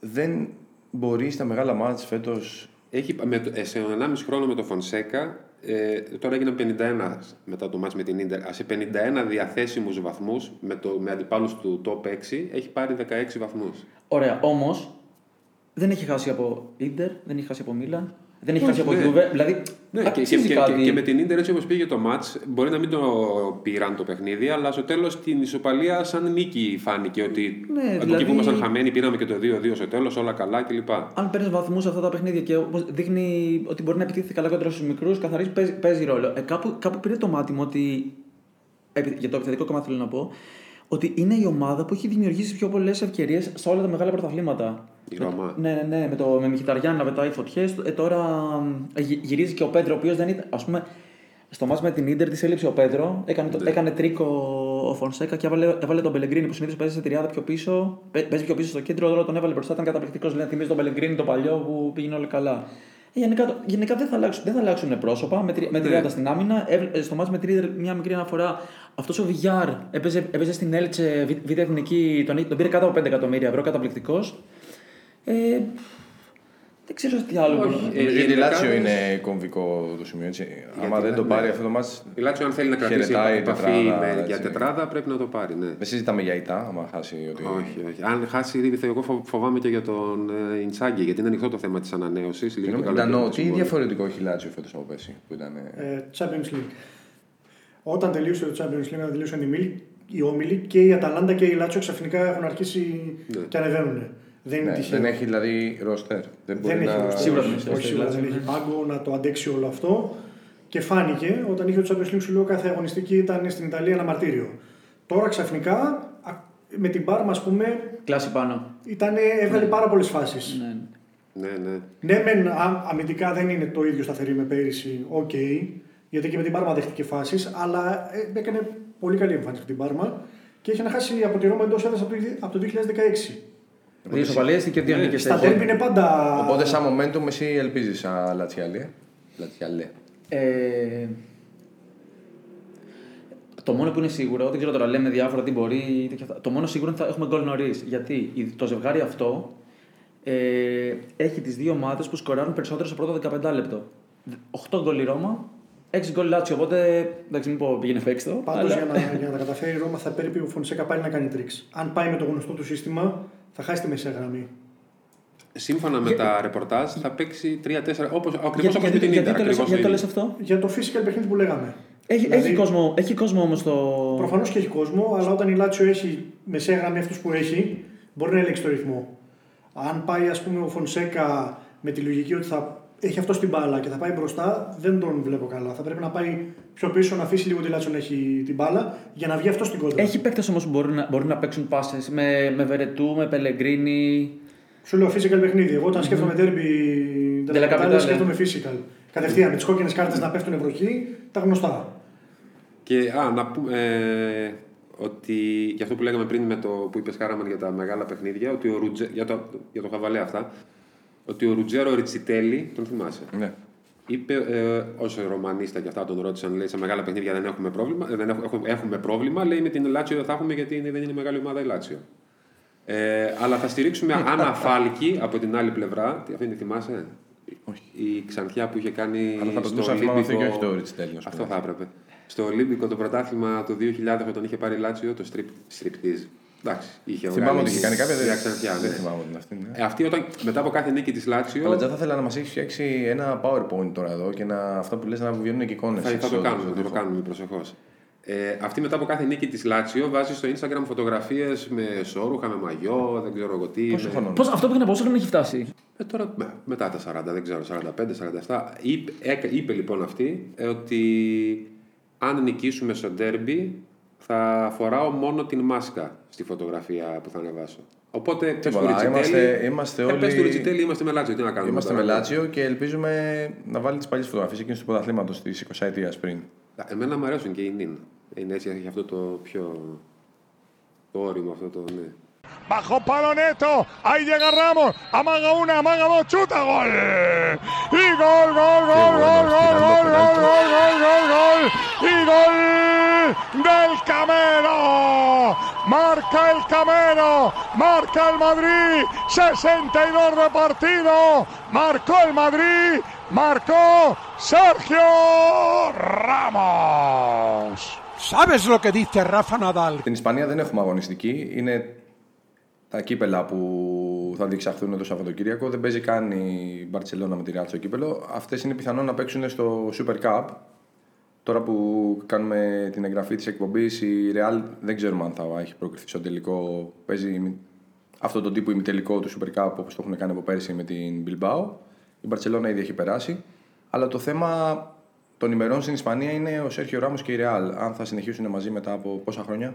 δεν μπορεί στα μεγάλα μάτς φέτος.
Έχει, με, το- ε, σε 1,5 χρόνο με το Φονσέκα, ε, τώρα έγιναν 51 μετά το μάτς με την Ίντερ. Σε 51 διαθέσιμους βαθμούς με, το, με αντιπάλους του top 6 έχει πάρει 16 βαθμούς.
Ωραία, όμως δεν έχει χάσει από Ιντερ, δεν έχει χάσει από Μίλαν, δεν έχει
Όχι,
χάσει από
ναι.
Γιούβε. Δηλαδή,
Ναι, και, και,
αξίζει
και,
κάτι;
και, και με την Ίντερ έτσι όπως πήγε το μάτς, μπορεί να μην το πήραν το παιχνίδι, αλλά στο τέλος την ισοπαλία σαν νίκη φάνηκε ότι
Ναι,
από
δηλαδή-
εκεί που ήμασταν χαμένοι πήραμε και το 2-2 στο τέλος, όλα καλά κλπ.
Αν παίρνεις βαθμούς σε αυτά τα παιχνίδια και όπως δείχνει ότι μπορεί να επιτίθεται καλά κοντά στους μικρούς, καθαρίζει, παίζει, παίζει ρόλο. Ε, κάπου, κάπου πήρε το μάτι μου ότι. επι- Για το επιθετικό κομμάτι θέλω να πω. Ότι είναι η ομάδα που έχει δημιουργήσει πιο πολλές ευκαιρίες σε όλα τα μεγάλα πρωταθλήματα.
Η Ρώμα.
Ναι, ναι, ναι, με, το, με Μιχιταριάν να πετάει φωτιέ. Ε, τώρα ε, γυ- γυρίζει και ο Πέντρο, ο οποίος δεν ήταν. Α πούμε, στο μάτς με την ντερ της έλειψε ο Πέντρο. Έκανε, το,
Ναι.
έκανε τρίκο ο Φονσέκα και έβαλε, έβαλε τον Πελεγκρίνη που συνήθως παίζει σε τριάδα πιο πίσω. Παι- Παίζει πιο πίσω στο κέντρο, τώρα τον έβαλε μπροστά. Ήταν καταπληκτικός. Δηλαδή, θυμίζει τον Πελεγκρίνη το παλιό που πήγαινε όλα καλά. Ε, γενικά, το- γενικά δεν, θα αλλάξουν, δεν θα αλλάξουν πρόσωπα με, τρι- με
Ναι.
τριάδα στην άμυνα. Ε, στο μάτς με την Ίντερ, μια μικρή αναφορά. Αυτός ο Βιγιάρ έπαιζε, έπαιζε στην Έλτσε β' β' εθνική, τον, τον πήρε κάτω από 5 εκατομμύρια ευρώ, καταπληκτικός. Ε, δεν ξέρω τι άλλο.
Όχι,
μπορώ να-
ε,
η
γενικά
Λάτσιο
δεν-
είναι κομβικό το σημείο. Έτσι. Άμα
Γιατί,
δεν το
ναι.
πάρει αυτό το μάτς,
Η Λάτσιο αν θέλει να κρατήσει
Χαιρετάει
επαφή
τετράδα,
με,
έτσι.
για τετράδα πρέπει να το πάρει, ναι.
δεν συζητάμε για ητά. Άμα χάσει ότι.
Όχι, όχι. Αν χάσει, ήδη εγώ φο- φοβάμαι και για τον ε, Ιντσάγκη, γιατί είναι ανοιχτό το θέμα της ανανέωσης.
Συγγνώμη, Ντανό, τι διαφορετικό έχει η Λάτσιο φέτος από πέρσι που ήταν. ε,
Ε, Champions League. Όταν τελείωσε το Champions League, όταν τελείωσαν οι, μίλοι, οι όμιλοι και η Αταλάντα και η Λάτσιο ξαφνικά έχουν αρχίσει
Ναι.
και ανεβαίνουν. Δεν είναι
ναι,
τυχαίο.
δεν έχει δηλαδή ρόστερ. Δεν μπορεί
Δεν έχει
να.
ρόστερ.
Σίγουρα
όχι,
δεν έχει
όχι,
ρόστερ,
σίγουρα
δηλαδή,
δεν έχει
ναι.
πάγκο να το αντέξει όλο αυτό. Και φάνηκε όταν είχε το Champions League σου λέω κάθε αγωνιστική ήταν στην Ιταλία ένα μαρτύριο. Τώρα ξαφνικά α- με την Πάρμα, ας πούμε,
Κλάση πάνω.
ήτανε, έβγαλε πάρα πολλές φάσεις.
Ναι.
Ναι, ναι.
Ναι, μεν α- αμυντικά δεν είναι το ίδιο σταθερή με πέρυσι, οκ, γιατί και με την Πάρμα δέχτηκε φάσεις, αλλά ε, έκανε πολύ καλή εμφάνιση με την Πάρμα και έχει να χάσει από τη Ρώμα εντός έδρας από, το- από το 2016.
Δύο ισοπαλίες και δύο
Ναι,
νίκες.
Στα ντέρμπι είναι πάντα.
Οπότε, σαν momentum, εσύ ελπίζεις σαν Λατσιάλε. Λατσιάλε.
Ε, το μόνο που είναι σίγουρο, δεν ξέρω τώρα, λέμε διάφορα τι μπορεί. ή τέτοια αυτά. Το μόνο σίγουρο είναι ότι θα έχουμε γκολ νωρίς. Γιατί η- το ζευγάρι αυτό ε, έχει τις δύο ομάδες που σκοράρουν περισσότερο στο πρώτο 15 λεπτό. 8 γκολ η Ρώμα, 6 γκολ η Λάτσιο. Οπότε εντάξει, μην πω πήγαινε φέξτο.
Πάντως
αλλά-
για, να, για να τα καταφέρει η Ρώμα θα πρέπει ο Φωνσέκα πάλι να κάνει τρίξ. Αν πάει με το γνωστό του σύστημα, θα χάσει τη μεσαία γραμμή.
Σύμφωνα με τα ρεπορτάζ θα παίξει 3-4 όπως, ακριβώς
Γιατί,
όπως με
γιατί,
την
γιατί,
Ίντερ.
το λες,
ακριβώς
γιατί το
το
λες
ίδιο.
αυτό;
Για το physical παιχνίδι που λέγαμε.
Έχει,
Δηλαδή-
έχει κόσμο, έχει κόσμο όμως το.
Προφανώς και έχει κόσμο, αλλά όταν η Λάτσιο έχει μεσαία γραμμή αυτούς που έχει, μπορεί να ελέγξει το ρυθμό. Αν πάει, ας πούμε, ο Φωνσέκα με τη λογική ότι θα έχει αυτό την μπάλα και θα πάει μπροστά, δεν τον βλέπω καλά. Θα πρέπει να πάει πιο πίσω, να αφήσει λίγο τη Λάτσιο να έχει την μπάλα για να βγει αυτό στην κόντρα.
Έχει παίκτες όμως που μπορούν να, μπορούν να παίξουν πάσες με, με Βερετού, με Πελεγκρίνη.
Σου λέω physical παιχνίδι. Εγώ όταν σκέφτομαι derby
De la Capitale.
σκέφτομαι physical. Κατευθείαν με τις κόκκινες κάρτες να πέφτουν βροχή, τα γνωστά.
Και α, να πούμε ε, ότι για αυτό που λέγαμε πριν με το που είπες Χάραμαν για τα μεγάλα παιχνίδια, ότι ο Ρουτζε, για, το, για το χαβαλέ αυτά, ότι ο Ρουτζέρο Ριτσιτέλη, τον θυμάσαι,
Ναι.
είπε, ε, όσο Ρωμανίστας και αυτά τον ρώτησαν, λέει σε μεγάλα παιχνίδια δεν έχουμε πρόβλημα, ε, δεν έχουμε, έχουμε, έχουμε πρόβλημα, λέει με την Λάτσιο δεν θα έχουμε γιατί είναι, δεν είναι μεγάλη ομάδα η Λάτσιο. Ε, αλλά θα στηρίξουμε *laughs* Άννα Φάλκη από την άλλη πλευρά. Τι, Αυτή τη θυμάσαι; Η ξανθιά που είχε κάνει.
Αλλά θα
στο
προτιμούσα να θυμάμαι αυτό και
Ολύμπικο-
όχι το Ριτσιτέλη, ας πούμε.
Αυτό θα έπρεπε. Στο Ολύμπικο το πρωτάθλημα το 2000 όταν είχε πάρει η Λάτσιο το strip, striptease. Εντάξει, είχε
Θυμάμαι
βγάλει
ότι είχε κάνει κάποια.
μια
Δεν,
ξανθιά,
δεν
ναι.
θυμάμαι την αυτή. Ναι.
Ε, αυτή όταν, μετά από κάθε νίκη της Λάτσιο.
Αλλά Τζα, θα ήθελα να μας έχεις φτιάξει ένα PowerPoint τώρα εδώ και να, αυτά που λες να βγαίνουν και εικόνες.
Θα, θα το κάνουμε, θα το κάνουμε προσεχώς. Ε, αυτή μετά από κάθε νίκη της Λάτσιο βάζεις στο Instagram φωτογραφίες με σόρουχα, με μαγιό, δεν ξέρω εγώ τι.
Πόσο
με-
χρόνο.
Πώς, αυτό που είναι πόσο χρόνο έχει φτάσει;
Ε, τώρα με- μετά τα 40, δεν ξέρω, 45-47. Είπε, έκα- είπε λοιπόν αυτή ε, ότι αν νικήσουμε στο ντέρμπι θα φοράω μόνο την μάσκα στη φωτογραφία που θα ανεβάσω. Οπότε πες του
Τίποτα,
Ριτσιτέλη-
είμαστε- είμαστε
ε,
όλοι-
πες του Ριτσιτέλη, είμαστε με Λάτσιο, τι να κάνουμε.
Είμαστε
τώρα.
με Λάτσιο και ελπίζουμε να βάλει τις παλιές φωτογραφίες εκείνης του πρωταθλήματος της 20 ετία πριν.
Εμένα μου αρέσουν και οι νυν. Είναι έτσι, έχει αυτό το πιο. το όριμο αυτό το. Ναι.
Bajo palo neto. Ahí llega Ramos. Amaga una, amaga dos, chuta, gol. Y gol, gol, gol, gol, gol, gol, gol, gol, gol, gol, gol. Y gol del Camero. Marca el Camero. Marca el Madrid. 62 de partido. Marcó el Madrid. Marcó Sergio Ramos.
¿Sabes lo que dice Rafa Nadal?
Στην Ισπανία δεν έχουμε αγωνιστική. Είναι τα κύπελα που θα διεξαχθούν το Σαββατοκύριακο. Δεν παίζει καν η Μπαρσελόνα με τη Real στο κύπελο. Αυτές είναι πιθανόν να παίξουν στο Super Cup. Τώρα που κάνουμε την εγγραφή της εκπομπής, η Real δεν ξέρουμε αν θα έχει προκριθεί στο τελικό. Παίζει αυτό το τύπο ημιτελικό του Super Cup όπως το έχουν κάνει από πέρσι με την Bilbao. Η Μπαρσελόνα ήδη έχει περάσει. Αλλά το θέμα των ημερών στην Ισπανία είναι ο Σέρχιο Ράμος και η Real. Αν θα συνεχίσουν μαζί μετά από πόσα χρόνια;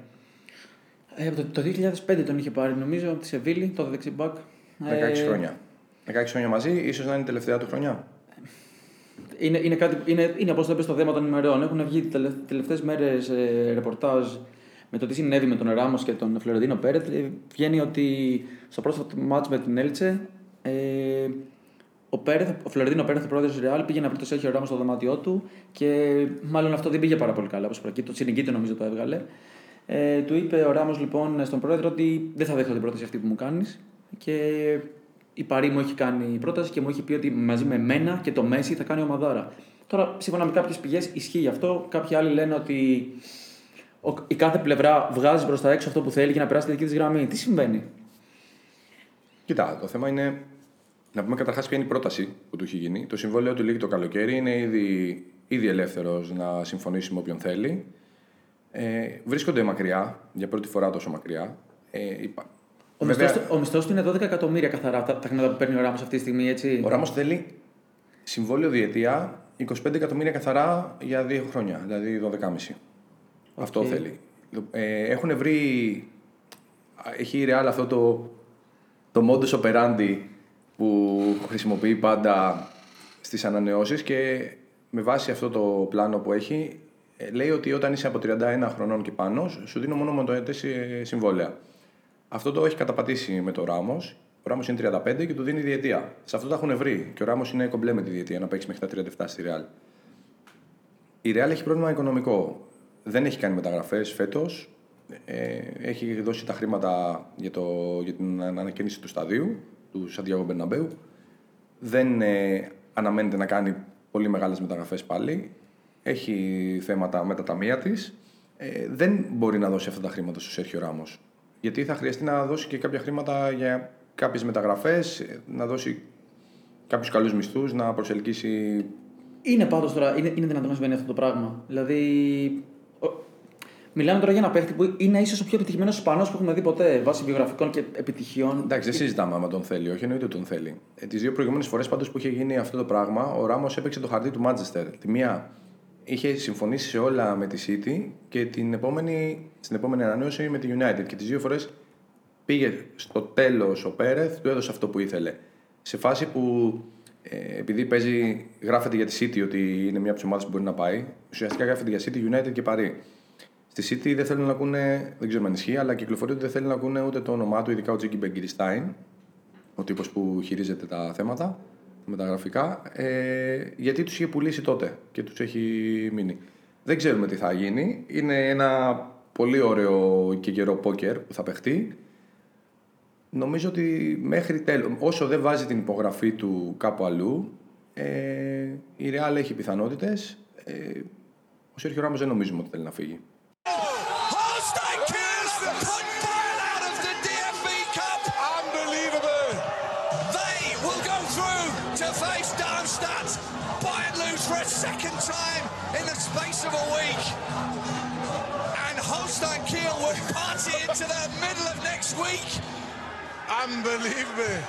Ε, το, το 2005 τον είχε πάρει, νομίζω, από τη Σεβίλη, το δεξιμπάκ.
16 χρόνια. 16 χρόνια μαζί, ίσως να είναι η τελευταία του χρονιά.
Είναι, είναι, κάτι, είναι, είναι όπως το είπε στο θέμα των ημερών. Έχουν βγει τις τελευταίες μέρες ε, ρεπορτάζ με το τι συνέβη με τον Ράμος και τον Φλωρεντίνο Πέρετ. Ε, βγαίνει ότι στο πρόσφατο μάτς με την Έλτσε ε, ο, Πέρεθ, ο Φλωρεντίνο Πέρεθ, ο πρόεδρος της Ρεάλ, πήγε να βρει το Σέρχιο Ράμος στο δωμάτιό του και μάλλον αυτό δεν πήγε πάρα πολύ καλά. Όπως προκύπτει, το τσινικίτο νομίζω το έβγαλε. Ε, του είπε ο Ράμος λοιπόν στον πρόεδρο ότι δεν θα δέχω την πρόταση αυτή που μου κάνεις και η Παρή μου έχει κάνει πρόταση και μου έχει πει ότι μαζί με μένα και το Μέση θα κάνει ομαδάρα. Τώρα, σύμφωνα με κάποιες πηγές, ισχύει αυτό. Κάποιοι άλλοι λένε ότι η κάθε πλευρά βγάζει προς τα έξω αυτό που θέλει για να περάσει τη δική της γραμμή. Τι συμβαίνει;
Κοιτά, το θέμα είναι να πούμε καταρχάς ποια είναι η πρόταση που του έχει γίνει. Το συμβόλαιο του λύγει το καλοκαίρι. Είναι ήδη, ήδη ελεύθερος να συμφωνήσει με όποιον θέλει. Ε, βρίσκονται μακριά, για πρώτη φορά τόσο μακριά. Ε, είπα.
Ο Βέβαια... μισθός του είναι 12 εκατομμύρια καθαρά τα, τα χρήματα που παίρνει ο Ράμος αυτή τη στιγμή, έτσι.
Ο Ράμος θέλει συμβόλαιο διετία 25 εκατομμύρια καθαρά για δύο χρόνια, δηλαδή 12,5. Okay. Αυτό θέλει. Ε, έχουν βρει. Έχει η Real αυτό το, το modus operandi που χρησιμοποιεί πάντα στις ανανεώσεις και με βάση αυτό το πλάνο που έχει ε, λέει ότι όταν είσαι από 31 χρονών και πάνω σου δίνω μόνο μονοετές συμβόλαια. Αυτό το έχει καταπατήσει με το Ράμος. Ο Ράμος είναι 35 και του δίνει διετία. Σε αυτό το έχουν βρει. Και ο Ράμος είναι κομπλέ με τη διετία να παίξει μέχρι τα 37 στη Real. Η Real έχει πρόβλημα οικονομικό. Δεν έχει κάνει μεταγραφές φέτος. Ε, έχει δώσει τα χρήματα για, το, για την ανακαίνιση του σταδίου του Σαντιάγο Μπερναμπέου. Δεν ε, αναμένεται να κάνει πολύ μεγάλες μεταγραφές πάλι. Έχει θέματα με τα ταμεία της. Ε, δεν μπορεί να δώσει αυτά τα χρήματα στο Σέρχιο Ράμος. Γιατί θα χρειαστεί να δώσει και κάποια χρήματα για κάποιες μεταγραφές, να δώσει κάποιους καλούς μισθούς, να προσελκύσει.
Είναι πάντως τώρα, είναι, είναι δυνατόν να συμβαίνει αυτό το πράγμα. Δηλαδή, Μιλάμε τώρα για ένα παίχτη που είναι ίσως ο πιο επιτυχημένος Ισπανό που έχουμε δει ποτέ βάσει βιογραφικών και επιτυχιών.
Εντάξει, δεν συζητάμε άμα τον θέλει, όχι εννοείται τον θέλει. Ε, Τις δύο προηγούμενες φορές πάντως που είχε γίνει αυτό το πράγμα, ο Ράμος έπαιξε το χαρτί του Μάντζεστερ. Τη μία είχε συμφωνήσει σε όλα με τη City και την επόμενη, στην επόμενη ανανέωση με τη United. Και τις δύο φορές πήγε στο τέλος ο Πέρεθ, του έδωσε αυτό που ήθελε. Σε φάση που ε, επειδή παίζει, γράφεται για τη City ότι είναι μια από τις ομάδες που μπορεί να πάει, ουσιαστικά γράφεται για City, United και Παρή. Στη City δεν θέλουν να ακούνε, δεν ξέρω αν ισχύει, αλλά κυκλοφορεί ότι δεν θέλουν να ακούνε ούτε το όνομά του, ειδικά ο Τζίκι Μπεγκυριστάιν, ο τύπος που χειρίζεται τα θέματα, μεταγραφικά, ε, γιατί τους είχε πουλήσει τότε και τους έχει μείνει. Δεν ξέρουμε τι θα γίνει. Είναι ένα πολύ ωραίο και καιρό πόκερ που θα παιχτεί. Νομίζω ότι μέχρι τέλο, όσο δεν βάζει την υπογραφή του κάπου αλλού, ε, η Real έχει πιθανότητες. Ε, ο Σέρχιο Ράμος δεν νομίζουμε ότι θέλει να φύγει.
Week.
Unbelievable.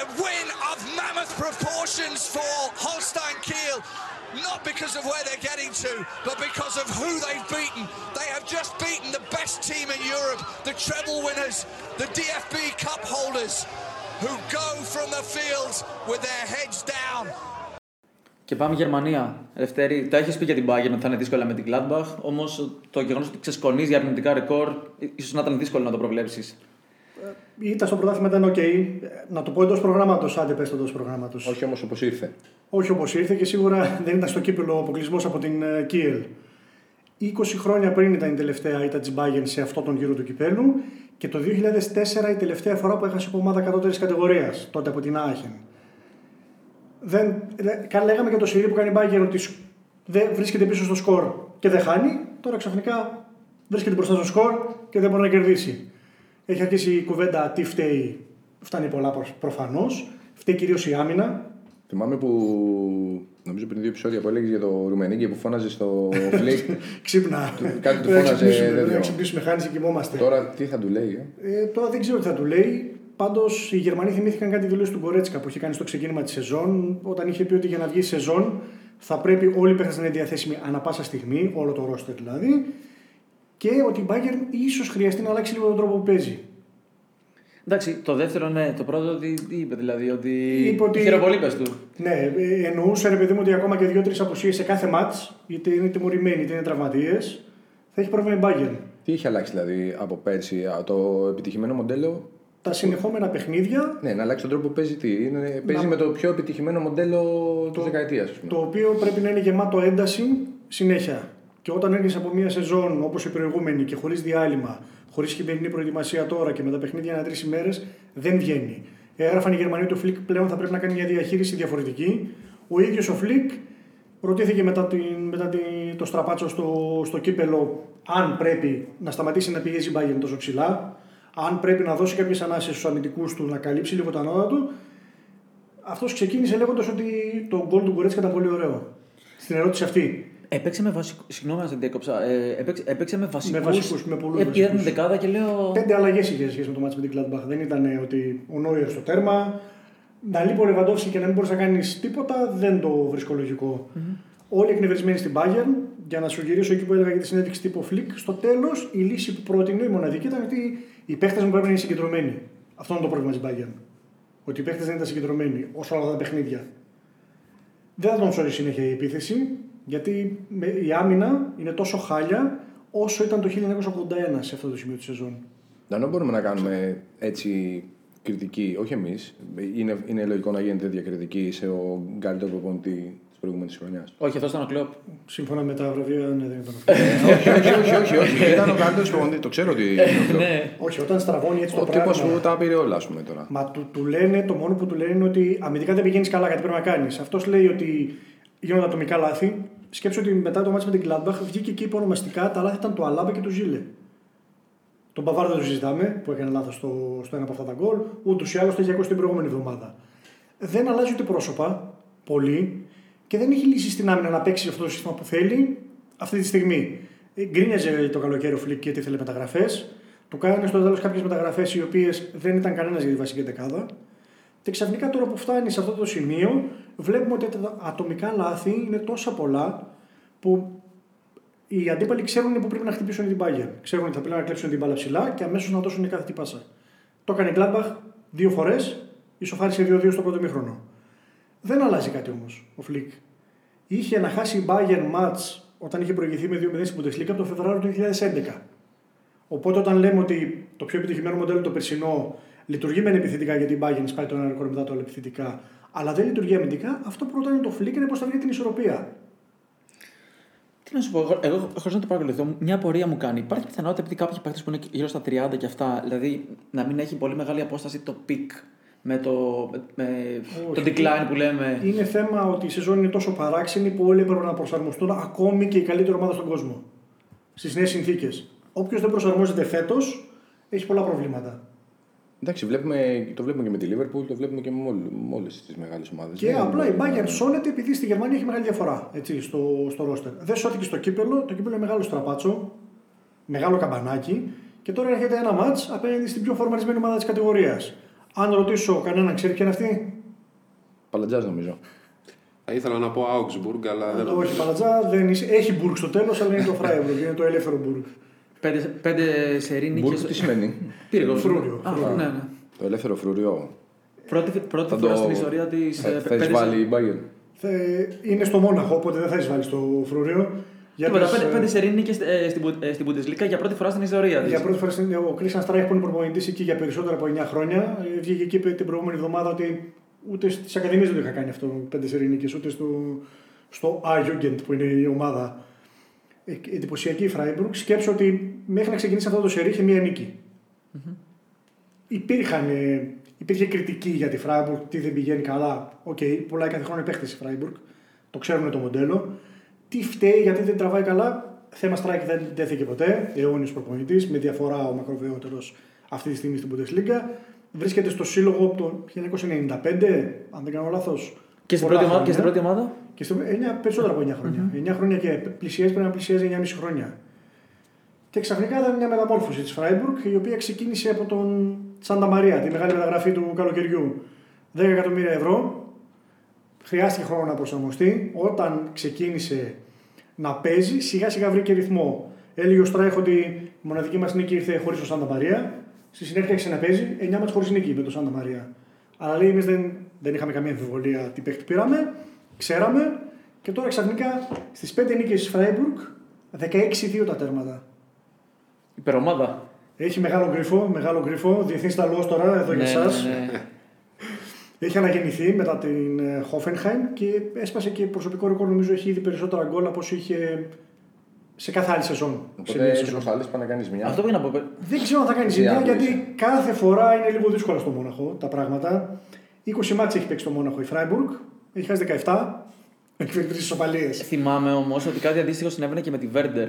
A win of mammoth proportions for Holstein Kiel. Not because of where they're getting to, but because of who they've beaten. They have just beaten the best team in Europe, the treble winners, the DFB Cup holders, who go from the fields with their heads down.
Και πάμε Γερμανία. Δευτέρη, τα έχεις πει για την Bayern ότι θα είναι δύσκολα με την Gladbach. Όμως το γεγονός ότι ξεσκονίζει για αρνητικά ρεκόρ, ίσως να ήταν δύσκολο να το προβλέψεις.
Ήταν στο πρωτάθλημα ήταν OK. Να το πω εντός προγράμματος, άντε πες εντός προγράμματος.
Όχι όμως όπως ήρθε.
Όχι όπως ήρθε και σίγουρα *laughs* δεν ήταν στο κύπελο αποκλεισμός από την ε, Kiel. 20 χρόνια πριν ήταν η τελευταία ήττα της Bayern σε αυτό τον γύρο του κυπέλου και το 2004 η τελευταία φορά που έχασε από ομάδα κατώτερης κατηγορίας, τότε από την Άχεν. Δεν, δεν, καλά λέγαμε για το σειρί που κάνει η Bayern ότι σ- δεν βρίσκεται πίσω στο σκορ και δεν χάνει. Τώρα ξαφνικά βρίσκεται μπροστά στο σκορ και δεν μπορεί να κερδίσει. Έχει αρχίσει η κουβέντα τι φταίει. Φτάνει πολλά προφανώς. Φταίει κυρίως η άμυνα.
Θυμάμαι που νομίζω πριν δύο επεισόδια που έλεγες για το Ρουμενίγκη που φώναζε στο *laughs* φλικ.
Ξύπνα.
Κάτι του
Πρέπει να
φώναζε,
ξυπνήσουμε,
δεν
πρέπει να
λέω.
ξυπνήσουμε, χάνει και κοιμόμαστε.
Τώρα τι θα του λέει, ε;
Ε, τώρα δεν ξέρω τι θα του λέει. Πάντως οι Γερμανοί θυμήθηκαν κάτι δηλώσεις του Γκορέτσκα που είχε κάνει στο ξεκίνημα της σεζόν, όταν είχε πει ότι για να βγει η σεζόν θα πρέπει όλοι οι παίχτες να είναι διαθέσιμοι ανα πάσα στιγμή, όλο το ρόστερ δηλαδή, και ότι η Bayern ίσως χρειαστεί να αλλάξει λίγο τον τρόπο που παίζει.
Εντάξει, το δεύτερο ναι. Το πρώτο τι, τι είπε δηλαδή, ότι.
Είπε ότι-
Χειροπολίπες του.
Ναι, ε, εννοούσε ρε παιδί μου ότι ακόμα και δύο-τρεις αποσίες σε κάθε μάτς, είτε είναι τιμωρημένοι είτε είναι τραυματίες, θα έχει πρόβλημα η Bayern.
Τι είχε αλλάξει δηλαδή από πέρσι, α, το επιτυχημένο μοντέλο.
Τα συνεχόμενα παιχνίδια,
Ναι, να αλλάξει τον τρόπο που παίζει τι. Είναι, παίζει με το πιο επιτυχημένο μοντέλο της δεκαετίας.
το οποίο πρέπει να είναι γεμάτο ένταση συνέχεια. Και όταν έρχεσαι από μια σεζόν όπως η προηγούμενη και χωρίς διάλειμμα, χωρίς χειμερινή προετοιμασία τώρα και με τα παιχνίδια ανά τρεις ημέρες, δεν βγαίνει. Έγραφαν οι Γερμανοί του Φλικ πλέον θα πρέπει να κάνει μια διαχείριση διαφορετική. Ο ίδιος ο Φλικ ρωτήθηκε μετά, την, μετά την, το στραπάτσο στο, στο κύπελλο αν πρέπει να σταματήσει να πιέζει η Bayern τόσο ψηλά, αν πρέπει να δώσει κάποιες ανάσες στους αμυντικούς του να καλύψει λίγο τα νότα του. Αυτός ξεκίνησε λέγοντας ότι το γκολ του Γκορέτσκα ήταν πολύ ωραίο. Στην ερώτηση αυτή.
Έπαιξε με βασικούς. Συγγνώμη να σε διέκοψα. Ε, έπαιξε, έπαιξε με βασικούς.
βασικούς, με πολλούς
Είδα την
βασικούς.
εντεκάδα και λέω.
Πέντε αλλαγές είχε σε σχέση με το ματς με την Gladbach. Δεν ήταν ότι ο Νόιερ στο τέρμα. Να λείπει ο Λεβαντόφσκι και να μην μπορείς να κάνεις τίποτα, δεν το βρίσκω λογικό. Όλοι εκνευρισμένοι στην Bayern. Για να σου γυρίσω εκεί που έλεγα για τη συνέντευξη τύπου Φλικ, στο τέλος η λύση που πρότεινε η μοναδική ήταν ότι οι παίχτες μου πρέπει να είναι συγκεντρωμένοι. Αυτό είναι το πρόβλημα της Bayern. Ότι οι παίχτες δεν ήταν συγκεντρωμένοι όσο όλα τα παιχνίδια. Δεν θα τον ψωρεί συνέχεια η επίθεση, γιατί με- η άμυνα είναι τόσο χάλια όσο ήταν το 1981 σε αυτό το σημείο της σεζόν.
Δεν μπορούμε να κάνουμε έτσι κριτική, όχι εμείς. Είναι, είναι λογικό να γίνεται τέτοια κριτική σε ο καλύτερο προπονητή της προηγούμενης χρονιάς.
Όχι, αυτός ήταν ο κλοπ.
Σύμφωνα με τα βραβεία, ναι, δεν ήταν αυτό. *laughs*
όχι, όχι, όχι, όχι, όχι. Ήταν ο καλύτερο προπονητή. Το ξέρω ότι είναι ο Κλοπ.
ναι.
Όχι, όταν στραβώνει έτσι το
Ο
πράγμα.
τύπος που τα πήρε όλα, ας πούμε τώρα.
Μα του, του λένε, το μόνο που του λένε είναι ότι αμυντικά δεν πηγαίνεις καλά, κάτι πρέπει να κάνεις. Αυτός λέει ότι γίνονται ατομικά λάθη. Σκέψου ότι μετά το ματς με την Gladbach βγήκε και είπε ονομαστικά τα λάθη ήταν του Αλάμπα και του Ζούλε. Τον Παβάρ δεν το συζητάμε που έκανε λάθος στο, στο ένα από αυτά τα γκολ. Ούτως ή άλλως το είχε ακούσει την προηγούμενη εβδομάδα. Δεν αλλάζει ούτε πρόσωπα πολύ και δεν έχει λύσεις στην άμυνα να παίξει αυτό το σύστημα που θέλει αυτή τη στιγμή. Ε, Γκρίνιαζε το καλοκαίρι ο Φλικ γιατί ήθελε μεταγραφές. Του κάνανε στο τέλος κάποιες μεταγραφές οι οποίες δεν ήταν κανένας για τη βασική εντεκάδα. Και ξαφνικά τώρα που φτάνει σε αυτό το σημείο, βλέπουμε ότι τα ατομικά λάθη είναι τόσα πολλά που οι αντίπαλοι ξέρουν που πρέπει να χτυπήσουν την Bayern. Ξέρουν ότι θα πρέπει να κλέψουν την μπάλα ψηλά και αμέσως να δώσουν κάθε τι πάσα. Το έκανε η Gladbach δύο φορές, ισοφάρισε 2-2 στο πρώτο μήχρονο. Δεν αλλάζει κάτι όμως ο Φλικ. Είχε να χάσει η Bayern match όταν είχε προηγηθεί με 2-0 στην Bundesliga από το Φεβρουάριο του 2011. Οπότε όταν λέμε ότι το πιο επιτυχημένο μοντέλο το περσινό λειτουργεί μεν επιθετικά γιατί η Bayern σπάει τον ένα ρεκόρ μετά το άλλο επιθετικά, αλλά δεν λειτουργεί αμυντικά, αυτό που ρωτάνε το Φλικ είναι πώς θα βρει την ισορροπία.
Τι να σου πω, εγώ- εγώ χωρίς να το παρακολουθώ, μια απορία μου κάνει. Υπάρχει πιθανότητα επειδή κάποιοι παίχτε που είναι γύρω στα 30 και αυτά, δηλαδή να μην έχει πολύ μεγάλη απόσταση το peak με το, με το
Όχι.
decline που λέμε.
Είναι θέμα ότι η σεζόν είναι τόσο παράξενη που όλοι έπρεπε να προσαρμοστούν ακόμη και η καλύτερη ομάδα στον κόσμο. Στις νέες συνθήκες. Όποιος δεν προσαρμόζεται φέτος έχει πολλά προβλήματα.
Εντάξει, βλέπουμε, το βλέπουμε και με τη Liverpool, το βλέπουμε και με όλε τις μεγάλες ομάδες.
Και απλά η Bayern σώνεται επειδή στη Γερμανία έχει μεγάλη διαφορά έτσι, στο, στο ρόστερ. Δεν σώθηκε στο κύπελο, το κύπελο είναι μεγάλο στραπάτσο, μεγάλο καμπανάκι και τώρα έρχεται ένα μάτς απέναντι στην πιο φορμαρισμένη ομάδα της κατηγορίας. Αν ρωτήσω κανέναν, ξέρει ποια είναι αυτή;
Παλατζάς νομίζω.
Θα ήθελα να πω Augsburg, αλλά δεν
Το όχι Παλατζά, δεν είσαι. Έχει Μπουργκ στο τέλος, αλλά είναι το Φράιμπουργκ, είναι το ελεύθερο Μπουργκ.
Πέντε, πέντε σερή
Μπουργκ
νίκες.
τι σημαίνει.
Πύργο.
Φρούριο,
Α,
φρούριο.
ναι, ναι.
το ελεύθερο φρούριο.
Πρώτη, πρώτη
Θα
φορά
το-
στην ιστορία της.
Θα, θα εισβάλλει η Bayern.
Θε- Είναι στο Μόναχο, οπότε δεν θα εισβάλλει στο Φρούριο. Για,
Τίποτα,
τις,
πέντε,
ε,
πέντε σερή νίκες ε, στην, Bund- ε, στην Bundesliga για πρώτη φορά στην ιστορία τη.
για πρώτη φορά στην- ο Κρίσαν Στράιχ που είναι προπονητής εκεί για περισσότερα από 9 χρόνια. ε, Βγήκε εκεί είπε την προηγούμενη εβδομάδα ότι Ούτε στις ακαδημίες δεν το είχα κάνει αυτό πέντε σερή νίκες, ούτε στο, στο A-Jugend που είναι η ομάδα. Ε, εντυπωσιακή η Freiburg. Σκέψου ότι μέχρι να ξεκινήσει αυτό το σερί είχε μία νίκη. Mm-hmm. Υπήρχαν, ε, υπήρχε κριτική για τη Freiburg, τι δεν πηγαίνει καλά. OK, okay, πουλά κάθε χρόνο παίκτες η Freiburg. Το ξέρουμε το μοντέλο. Τι φταίει, γιατί δεν τραβάει καλά. Θέμα Στράιχ δεν τέθηκε ποτέ. Αιώνιος προπονητής, με διαφορά ο μακροβιότερος αυτή τη στιγμή στην Bundesliga. Βρίσκεται στο σύλλογο από το 1995, αν δεν κάνω λάθος.
Και, στην πρώτη, ομάδα, και στην πρώτη ομάδα;
Και στο, 9, περισσότερα από 9 χρόνια. Mm-hmm. 9 χρόνια και πλησιάζει πρέπει να πλησιάζει 9,5 χρόνια. Και ξαφνικά ήταν μια μεταμόρφωση της Freiburg, η οποία ξεκίνησε από τον Σάντα Μαρία, τη μεγάλη μεταγραφή του καλοκαιριού. 10 εκατομμύρια ευρώ. Χρειάστηκε χρόνο να προσαρμοστεί. Όταν ξεκίνησε να παίζει, σιγά σιγά βρήκε ρυθμό. Έλεγε ο Στράιχ ότι η μοναδική μας νίκη ήρθε χωρίς τον Σάντα Μαρία. Στη συνέχεια άρχισε να παίζει 9 μάτς χωρίς νίκη με τον Σάντα Μαρία. Αλλά λέει εμείς δεν, δεν είχαμε καμία αμφιβολία τι παίχτη πήραμε, ξέραμε και τώρα ξαφνικά στις 5 νίκες της Φράιμπουργκ 16-2 τα τέρματα.
Υπερομάδα.
Έχει μεγάλο γκριφό, μεγάλο γκριφό, διεθνής ταλό τώρα εδώ
ναι,
για εσά.
ναι, ναι.
Έχει αναγεννηθεί μετά την Hoffenheim και έσπασε και προσωπικό ρεκόρ. Νομίζω έχει ήδη περισσότερα γκολ από όσο είχε σε κάθε άλλη σεζόν.
Οπότε έχει προσπαθήσει πάνω να κάνεις μια.
Αυτό που να πω.
Δεν ξέρω αν θα κάνεις ζημιά γιατί κάθε φορά είναι λίγο δύσκολα στο Μόναχο τα πράγματα. 20 μάτια έχει παίξει το Μόναχο η Φράιμπουργκ, έχει χάσει 17. Έχει φέρει τρει ισοπαλίες.
Θυμάμαι όμως ότι κάτι αντίστοιχο συνέβαινε και με τη Βέρντερ.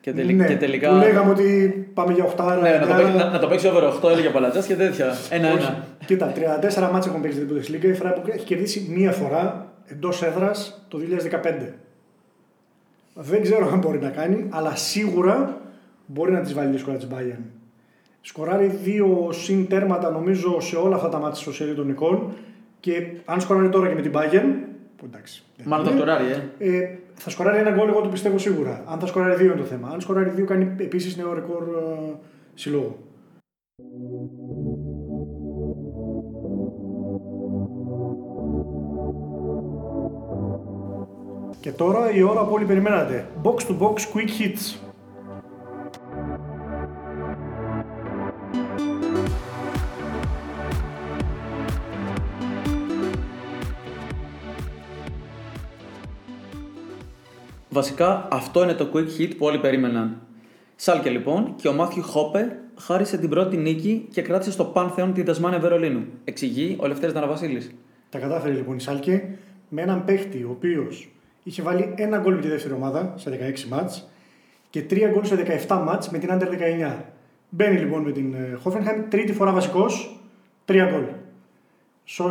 Και, τελει...
ναι,
και τελικά.
Που λέγαμε ότι πάμε για 8
Ναι, να, το παίξει, να, να το παίξει over 8 έλεγε Παλατζά και τέτοια. Ένα-ένα.
Κοίτα, 34 μάτια έχουν παίξει την Bundesliga. Η Freiburg έχει κερδίσει μία φορά εντός έδρας το 2015. Δεν ξέρω αν μπορεί να κάνει, αλλά σίγουρα μπορεί να της βάλει δύσκολα της Bayern. Σκοράρει δύο συν τέρματα νομίζω σε όλα αυτά τα μάτια στο σερί των εικόν και αν σκοράρει τώρα και με την Bayern. Που εντάξει.
Μάλλον το σκοράρει, ε.
ε. Θα σκοράρει ένα γκολ, εγώ το πιστεύω σίγουρα. Αν θα σκοράρει δύο είναι το θέμα. Αν σκοράρει δύο, κάνει επίσης νέο ρεκόρ ε, συλλόγου. Και τώρα η ώρα που όλοι περιμένατε. Box to box quick hits.
Βασικά αυτό είναι το quick hit που όλοι περίμεναν. Σάλκε λοιπόν και ο Μάθιου Χόπε χάρισε την πρώτη νίκη και κράτησε στο Πάνθεον τη Δασμάνια Βερολίνου. Εξηγεί ο Λευτέρης Δαναβασίλης.
Τα κατάφερε λοιπόν η Σάλκε με έναν παίχτη ο οποίος είχε βάλει ένα γκολ με τη δεύτερη ομάδα σε 16 μάτς και τρία γκολ σε 17 μάτς με την Under 19. Μπαίνει λοιπόν με την Hoffenheim, τρίτη φορά βασικός, τρία γκολ.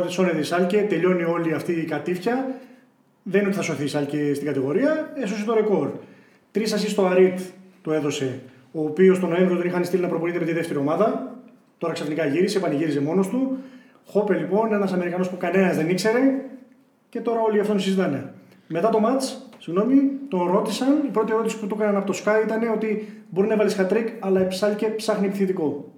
Σώνε η Σάλκε, τελειώνει όλη αυτή η κατήφια. Δεν είναι ότι θα σωθεί η Σάλκε στην κατηγορία, έσωσε το ρεκόρ. Τρεις ασύ στο Αρίτ το έδωσε, ο οποίος τον Νοέμβριο τον είχαν στείλει να προπονείται με τη δεύτερη ομάδα. Τώρα ξαφνικά γύρισε, πανηγύριζε μόνος του. Χόπε λοιπόν, ένας Αμερικανός που κανένας δεν ήξερε και τώρα όλοι αυτόν συζητάνε. Μετά το match, συγγνώμη, τον ρώτησαν. Η πρώτη ερώτηση που του έκαναν από το Sky ήταν ότι μπορεί να βάλεις χατρίκ, αλλά η Ψάλκε ψάχνει επιθετικό.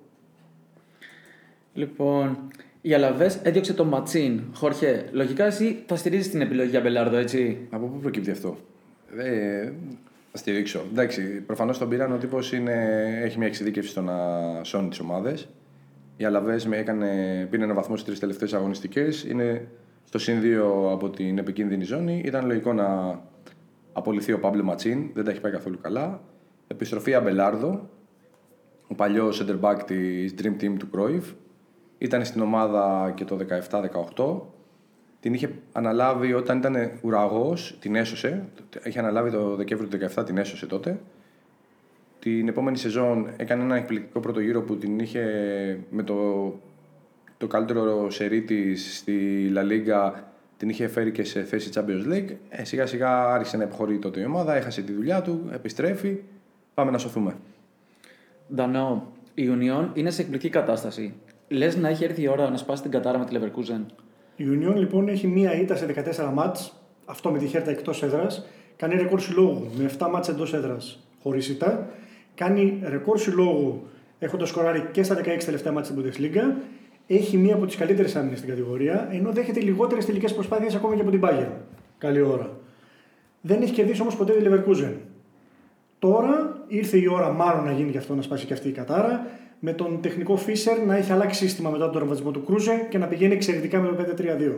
Λοιπόν, η Αλαβές έδιωξε τον Ματσίν. Χόρχε, λογικά εσύ θα στηρίζεις την επιλογή για Μπελάρδο, έτσι;
Από πού προκύπτει αυτό; Ε, θα στηρίξω. Εντάξει, προφανώς τον πήραν ο τύπος έχει μια εξειδίκευση στο να σώνει τις ομάδες. Η Αλαβές πήρε ένα βαθμό στις τρεις τελευταίες αγωνιστικές. Είναι στο συν 2 από την επικίνδυνη ζώνη. Ήταν λογικό να απολυθεί ο Παύλο Ματσίν, δεν τα έχει πάει καθόλου καλά. Επιστροφή Αμπελάρδο, ο παλιός center back της Dream Team του Κρόιβ. Ήταν στην ομάδα και το 17-18. Την είχε αναλάβει όταν ήταν ουραγός, την έσωσε. Είχε αναλάβει το Δεκέμβριο του 17, την έσωσε τότε. Την επόμενη σεζόν έκανε ένα εκπληκτικό πρώτο γύρο που την είχε με το το καλύτερο σερί της στη La Liga την είχε φέρει και σε θέση Champions League. Ε, σιγά σιγά άρχισε να υποχωρεί τότε η ομάδα, έχασε τη δουλειά του, επιστρέφει. Πάμε να σωθούμε.
Ντανό, η Union είναι σε εκπληκτική κατάσταση. Λες να έχει έρθει η ώρα να σπάσει την κατάρα με τη Leverkusen.
Η Union λοιπόν έχει μία ήττα σε 14 μάτς, αυτό με τη χέρτα εκτός έδρας. Κάνει ρεκόρ συλλόγου με 7 μάτς εντός έδρας χωρίς ήττα. Κάνει ρεκόρ συλλόγου έχοντας σκοράρει και στα 16 τελευταία μάτς στην Bundesliga έχει μία από τις καλύτερες άμυνες στην κατηγορία, ενώ δέχεται λιγότερες τελικές προσπάθειες ακόμα και από την Bayern. Καλή ώρα. Δεν έχει κερδίσει όμως ποτέ τη Leverkusen. Τώρα ήρθε η ώρα, μάλλον να γίνει και αυτό, να σπάσει και αυτή η κατάρα. με τον τεχνικό Φίσερ να έχει αλλάξει σύστημα μετά τον τραυματισμό του Κρούζε και να πηγαίνει εξαιρετικά με το 5-3-2.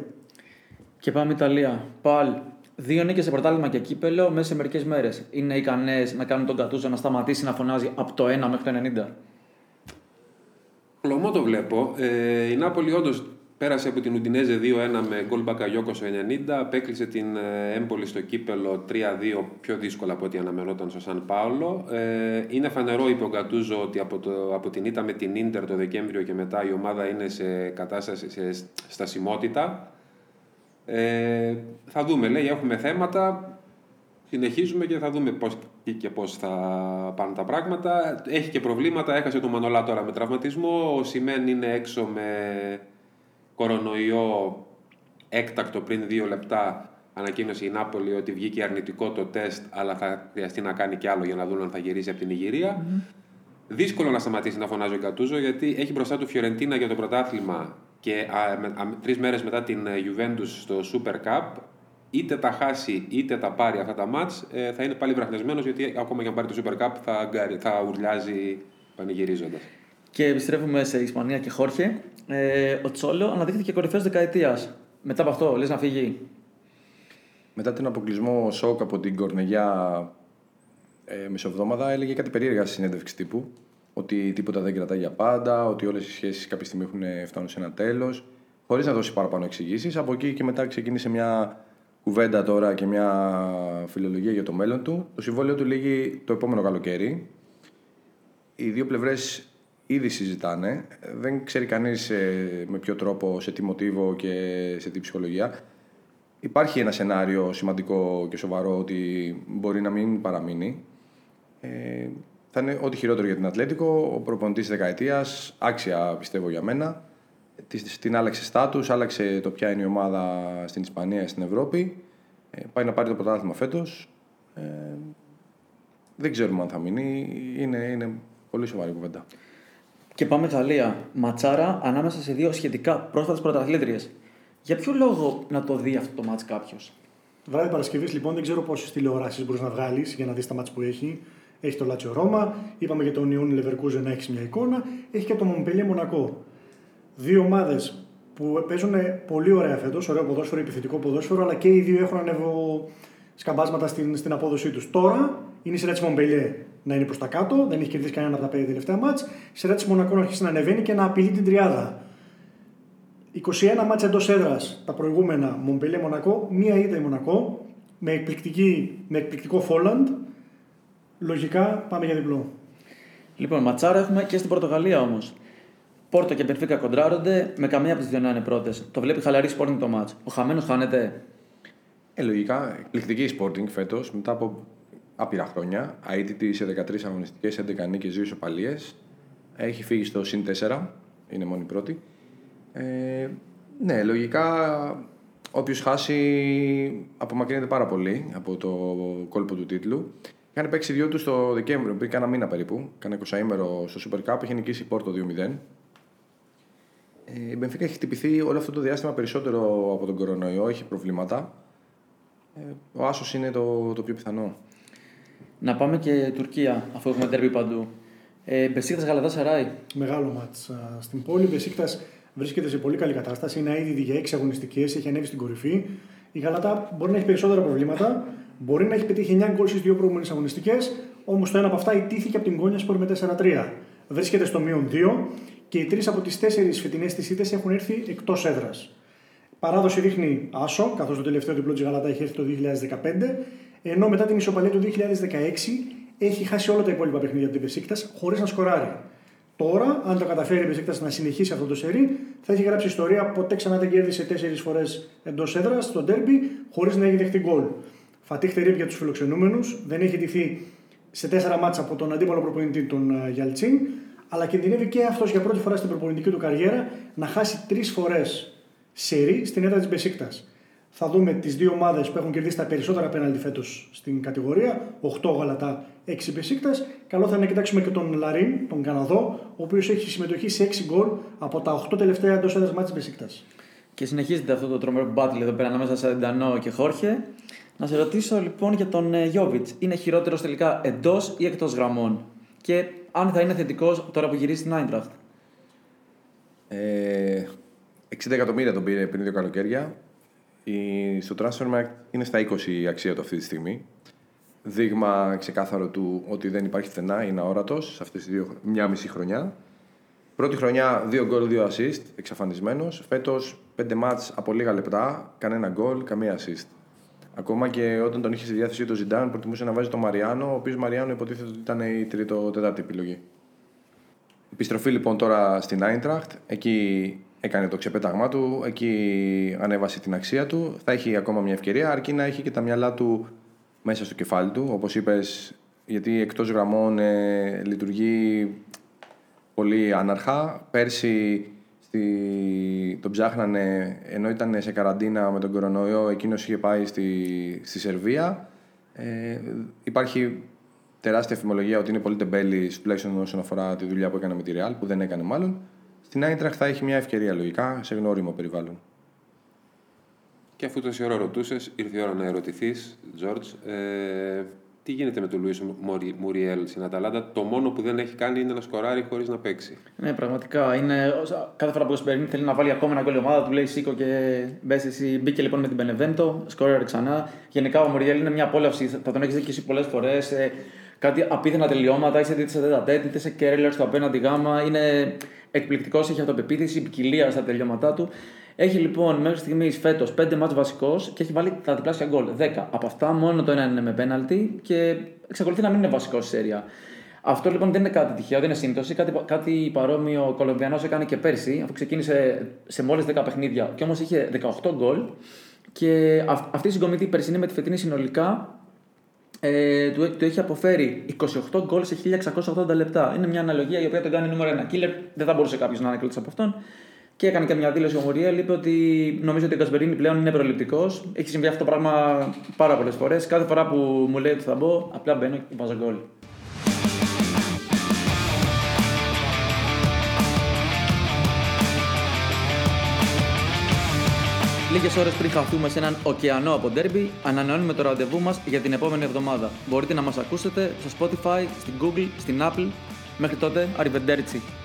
Και πάμε Ιταλία. Παλ. Δύο νίκες σε πρωτάθλημα και κύπελο μέσα σε μερικές μέρες. Είναι ικανές να κάνουν τον Κατούζο να σταματήσει να φωνάζει από το 1 μέχρι το 90.
Χλωμό το βλέπω. Ε, η Νάπολη όντως πέρασε από την Ουντινέζε 2-1 με γκολ Μπακαγιώκο στο 90. Απέκλεισε την ε, Έμπολη στο κύπελο 3-2 πιο δύσκολα από ό,τι αναμενόταν στο Σαν Πάολο. Ε, είναι φανερό, είπε ο Γκατούζο, ότι από, το, από την ήττα με την ντερ το Δεκέμβριο και μετά η ομάδα είναι σε κατάσταση σε στασιμότητα. Ε, θα δούμε, λέει, έχουμε θέματα. Συνεχίζουμε και θα δούμε πώς και πώς θα πάνε τα πράγματα. Έχει και προβλήματα, έχασε τον Μανολά τώρα με τραυματισμό. Ο Σιμέν είναι έξω με κορονοϊό έκτακτο πριν δύο λεπτά. Ανακοίνωσε η Νάπολη ότι βγήκε αρνητικό το τεστ, αλλά θα χρειαστεί να κάνει και άλλο για να δουν αν θα γυρίσει από την Ιγυρία. Δύσκολο να σταματήσει να φωνάζει ο Γκατούζο γιατί έχει μπροστά του Φιωρεντίνα για το πρωτάθλημα και τρεις μέρες μετά την ε, Juventus στο Super Cup, είτε τα χάσει είτε τα πάρει αυτά τα μάτς, ε, θα είναι πάλι βραχνεσμένος γιατί ακόμα και αν πάρει το Super Cup θα, θα ουρλιάζει πανηγυρίζοντας.
Και επιστρέφουμε σε Ισπανία και Χόρχε. Ε, ο Τσόλο αναδείχθηκε κορυφαίος δεκαετίας. Μετά από αυτό, λες να φύγει;
Μετά τον αποκλεισμό σοκ από την Κορνεγιά ε, μεσοβδόμαδα, έλεγε κάτι περίεργα στη συνέντευξη τύπου ότι τίποτα δεν κρατάει για πάντα, ότι όλες οι σχέσεις κάποια στιγμή έχουν φτάνει σε ένα τέλος, χωρίς να δώσει παραπάνω εξηγήσεις. Από εκεί και μετά ξεκίνησε μια κουβέντα τώρα και μια φιλολογία για το μέλλον του. Το συμβόλαιο του λύγει το επόμενο καλοκαίρι. Οι δύο πλευρές ήδη συζητάνε. Δεν ξέρει κανείς ε, με ποιο τρόπο, σε τι μοτίβο και σε τι ψυχολογία. Υπάρχει ένα σενάριο σημαντικό και σοβαρό ότι μπορεί να μην παραμείνει. Ε, θα είναι ό,τι χειρότερο για την Ατλέτικο. Ο προπονητής της δεκαετίας, άξια πιστεύω για μένα. Την άλλαξε στάτους, άλλαξε το ποια είναι η ομάδα στην Ισπανία, στην Ευρώπη. Ε, πάει να πάρει το πρωτάθλημα φέτος. Ε, δεν ξέρουμε αν θα μείνει. Είναι, είναι πολύ σοβαρή κουβέντα.
Και πάμε Γαλλία. Ματσάρα ανάμεσα σε δύο σχετικά πρόσφατες πρωταθλήτριες. Για ποιο λόγο να το δει αυτό το μάτς κάποιος;
Βράδυ Παρασκευής, λοιπόν, δεν ξέρω πόσες τηλεοράσεις μπορείς να βγάλεις για να δεις τα μάτς που έχει. Έχει το Λάτσιο Ρώμα, είπαμε για τον Ιούνι Λεβερκούζε να έχεις μια εικόνα, έχει και το Μομπελιέ Μονακό. Δύο ομάδες που παίζουν πολύ ωραία φέτος, ωραίο ποδόσφαιρο, επιθετικό ποδόσφαιρο, αλλά και οι δύο έχουν ανεβω σκαμπάσματα στην, στην απόδοσή τους. Τώρα είναι η σειρά της Μομπελιέ να είναι προς τα κάτω, δεν έχει κερδίσει κανένα από τα πέντε τελευταία μάτς. Η σειρά της Μονακό να αρχίσει να ανεβαίνει και να απειλεί την τριάδα. 21 μάτσα εντός έδρας τα προηγούμενα Μομπελιέ Μονακό, μία ήττα η Μονακό με, με εκπληκτικό Φόλαντ Λογικά πάμε για διπλό.
Λοιπόν, ματσάρα έχουμε και στην Πορτογαλία όμως. Πόρτο και Μπενφίκα κοντράρονται, με καμία από τις δύο να είναι πρώτες. Το βλέπει χαλαρή Sporting το μάτς. Ο χαμένος χάνεται.
Ε, λογικά, εκπληκτική Sporting φέτος μετά από άπειρα χρόνια. Αίτητη σε 13 αγωνιστικές, 11 νίκες, 2 ισοπαλίες. Έχει φύγει στο συν 4, είναι μόνη πρώτη. Ε, ναι, λογικά όποιος χάσει απομακρύνεται πάρα πολύ από το κόλπο του τίτλου. Είχαν παίξει δύο τους το Δεκέμβριο, πριν κάνα μήνα περίπου. Κάνα 20 ημέρο στο Super Cup, είχε νικήσει η Πόρτο 2-0. Ε, η Μπενφίκα έχει χτυπηθεί όλο αυτό το διάστημα περισσότερο από τον κορονοϊό, έχει προβλήματα. Ε, ο Άσος είναι το, το πιο πιθανό.
Να πάμε και Τουρκία, αφού έχουμε τέρμι παντού. Ε, Μπεσίκτας Γαλατάς Σαράι.
Μεγάλο μάτς. Στην πόλη Μπεσίκτας βρίσκεται σε πολύ καλή κατάσταση. Είναι ήδη για 6 αγωνιστικές, έχει ανέβει στην κορυφή. Η Γαλατά μπορεί να έχει περισσότερα προβλήματα. Μπορεί να έχει πετύχει 9 γκολ στις δύο προηγούμενες αγωνιστικές, όμως το ένα από αυτά ιτήθηκε από την Κόνια Σπορ με 4-3. Βρίσκεται στο μείον 2 και οι τρεις από τις τέσσερις φετινές τη ήττε έχουν έρθει εκτός έδρας. Παράδοση δείχνει άσο, καθώς το τελευταίο διπλό της Γαλατά έχει έρθει το 2015, ενώ μετά την ισοπαλία του 2016 έχει χάσει όλα τα υπόλοιπα παιχνίδια από την Πεσίκτας χωρίς να σκοράρει. Τώρα, αν το καταφέρει η Πεσίκτας να συνεχίσει αυτό το σερί, θα έχει γράψει ιστορία ποτέ ξανά δεν κέρδισε τέσσερις φορές εντός έδρας στο ντέρμπι χωρίς να έχει δεχτεί γκολ. Φατίχ Τερίπ για τους φιλοξενούμενους. Δεν έχει ντυθεί σε τέσσερα μάτσα από τον αντίπαλο προπονητή τον ε, Γιαλτσίν. Αλλά κινδυνεύει και αυτός για πρώτη φορά στην προπονητική του καριέρα να χάσει τρεις φορές σερή στην έδρα της Μπεσίκτας. Θα δούμε τις δύο ομάδες που έχουν κερδίσει τα περισσότερα πέναλτι φέτος στην κατηγορία. 8 γαλατά, 6 Μπεσίκτας. Καλό θα είναι να κοιτάξουμε και τον Λαρίν, τον Καναδό, ο οποίος έχει συμμετοχή σε 6 γκολ από τα 8 τελευταία εντός έδρας μάτια Μπεσίκτας.
Και συνεχίζεται αυτό το τρομερό battle εδώ πέρα ανάμεσα σε Ντανό και Χόρχε. Να σε ρωτήσω λοιπόν για τον Γιώβιτς. Είναι χειρότερος τελικά εντός ή εκτός γραμμών; Και και αν θα είναι θετικός τώρα που γυρίζει στην Eintracht.
Ε, 60 εκατομμύρια τον πήρε πριν δύο καλοκαίρια. Η, στο Transfermarkt είναι στα 20 η αξία του αυτή τη στιγμή. Δείγμα ξεκάθαρο του ότι δεν υπάρχει στενά, είναι αόρατος σε αυτές τις δύο, μια μισή χρονιά. Πρώτη χρονιά, δύο γκολ, δύο assist, εξαφανισμένος. Φέτος, πέντε μάτς από λίγα λεπτά, κανένα γκολ, καμία assist. Ακόμα και όταν τον είχε στη διάθεσή του Ζιντάν, προτιμούσε να βάζει τον Μαριάνο, ο οποίος Μαριάνο υποτίθεται ότι ήταν η τρίτο-τετάρτη επιλογή. Επιστροφή λοιπόν τώρα στην Eintracht. Εκεί έκανε το ξεπέταγμά του, εκεί ανέβασε την αξία του. Θα έχει ακόμα μια ευκαιρία, αρκεί να έχει και τα μυαλά του μέσα στο κεφάλι του. Όπως είπες, γιατί εκτός γραμμών ε, λειτουργεί πολύ άναρχα. Πέρσι στη... τον ψάχνανε ενώ ήταν σε καραντίνα με τον κορονοϊό, εκείνος είχε πάει στη, στη Σερβία. Ε, υπάρχει τεράστια φημολογία ότι είναι πολύ τεμπέλης τουλάχιστον όσον αφορά τη δουλειά που έκανε με τη Real, που δεν έκανε μάλλον. Στην Άιντραχ θα έχει μια ευκαιρία λογικά σε γνώριμο περιβάλλον.
Και αφού τόση ώρα ρωτούσες, ήρθε η ώρα να ερωτηθείς, Τζορτζ, ε, τι γίνεται με τον Λουίς Μουριέλ στην Αταλάντα; Το μόνο που δεν έχει κάνει είναι να σκοράρει χωρίς να παίξει.
Ναι, πραγματικά. Είναι, κάθε φορά που ο Σπερίνη θέλει να βάλει ακόμα ένα γκολ ομάδα, του λέει Σίκο και μπες εσύ. Μπήκε λοιπόν με την Πενεβέντο, σκόραρε ξανά. Γενικά ο Μουριέλ είναι μια απόλαυση. Θα τον έχεις δει και εσύ πολλές φορές. Ε, κάτι απίθανα τελειώματα, είτε σε τέτα είτε σε κέρλερ στο απέναντι γάμα. Είναι εκπληκτικός, έχει αυτοπεποίθηση, ποικιλία στα τελειώματά του. Έχει λοιπόν μέχρι στιγμής φέτος 5 μάτς βασικός και έχει βάλει τα διπλάσια γκολ. 10. Από αυτά μόνο το ένα είναι με πέναλτι και εξακολουθεί να μην είναι βασικό στη σέρια. Αυτό λοιπόν δεν είναι κάτι τυχαίο, δεν είναι σύμπτωση. Κάτι, κάτι παρόμοιο ο Κολομβιανός έκανε και πέρσι, αφού ξεκίνησε σε μόλις 10 παιχνίδια και όμως είχε 18 γκολ. Και αυτή η συγκομιδή περσινή με τη φετινή συνολικά ε, του, του έχει αποφέρει 28 γκολ σε 1680 λεπτά. Είναι μια αναλογία η οποία τον κάνει νούμερο ένα killer. Δεν θα μπορούσε κάποιος να είναι από αυτόν. Και έκανε και μια δήλωση ο Μουριέλ. Είπε ότι νομίζω ότι ο Κασπερίνη πλέον είναι προληπτικός. Έχει συμβεί αυτό το πράγμα πάρα πολλές φορές. Κάθε φορά που μου λέει ότι θα μπω, απλά μπαίνω και βάζω γκολ. Λίγες ώρες πριν χαθούμε σε έναν ωκεανό από ντέρμπι, ανανεώνουμε το ραντεβού μας για την επόμενη εβδομάδα. Μπορείτε να μας ακούσετε στο Spotify, στην Google, στην Apple. Μέχρι τότε, arrivederci.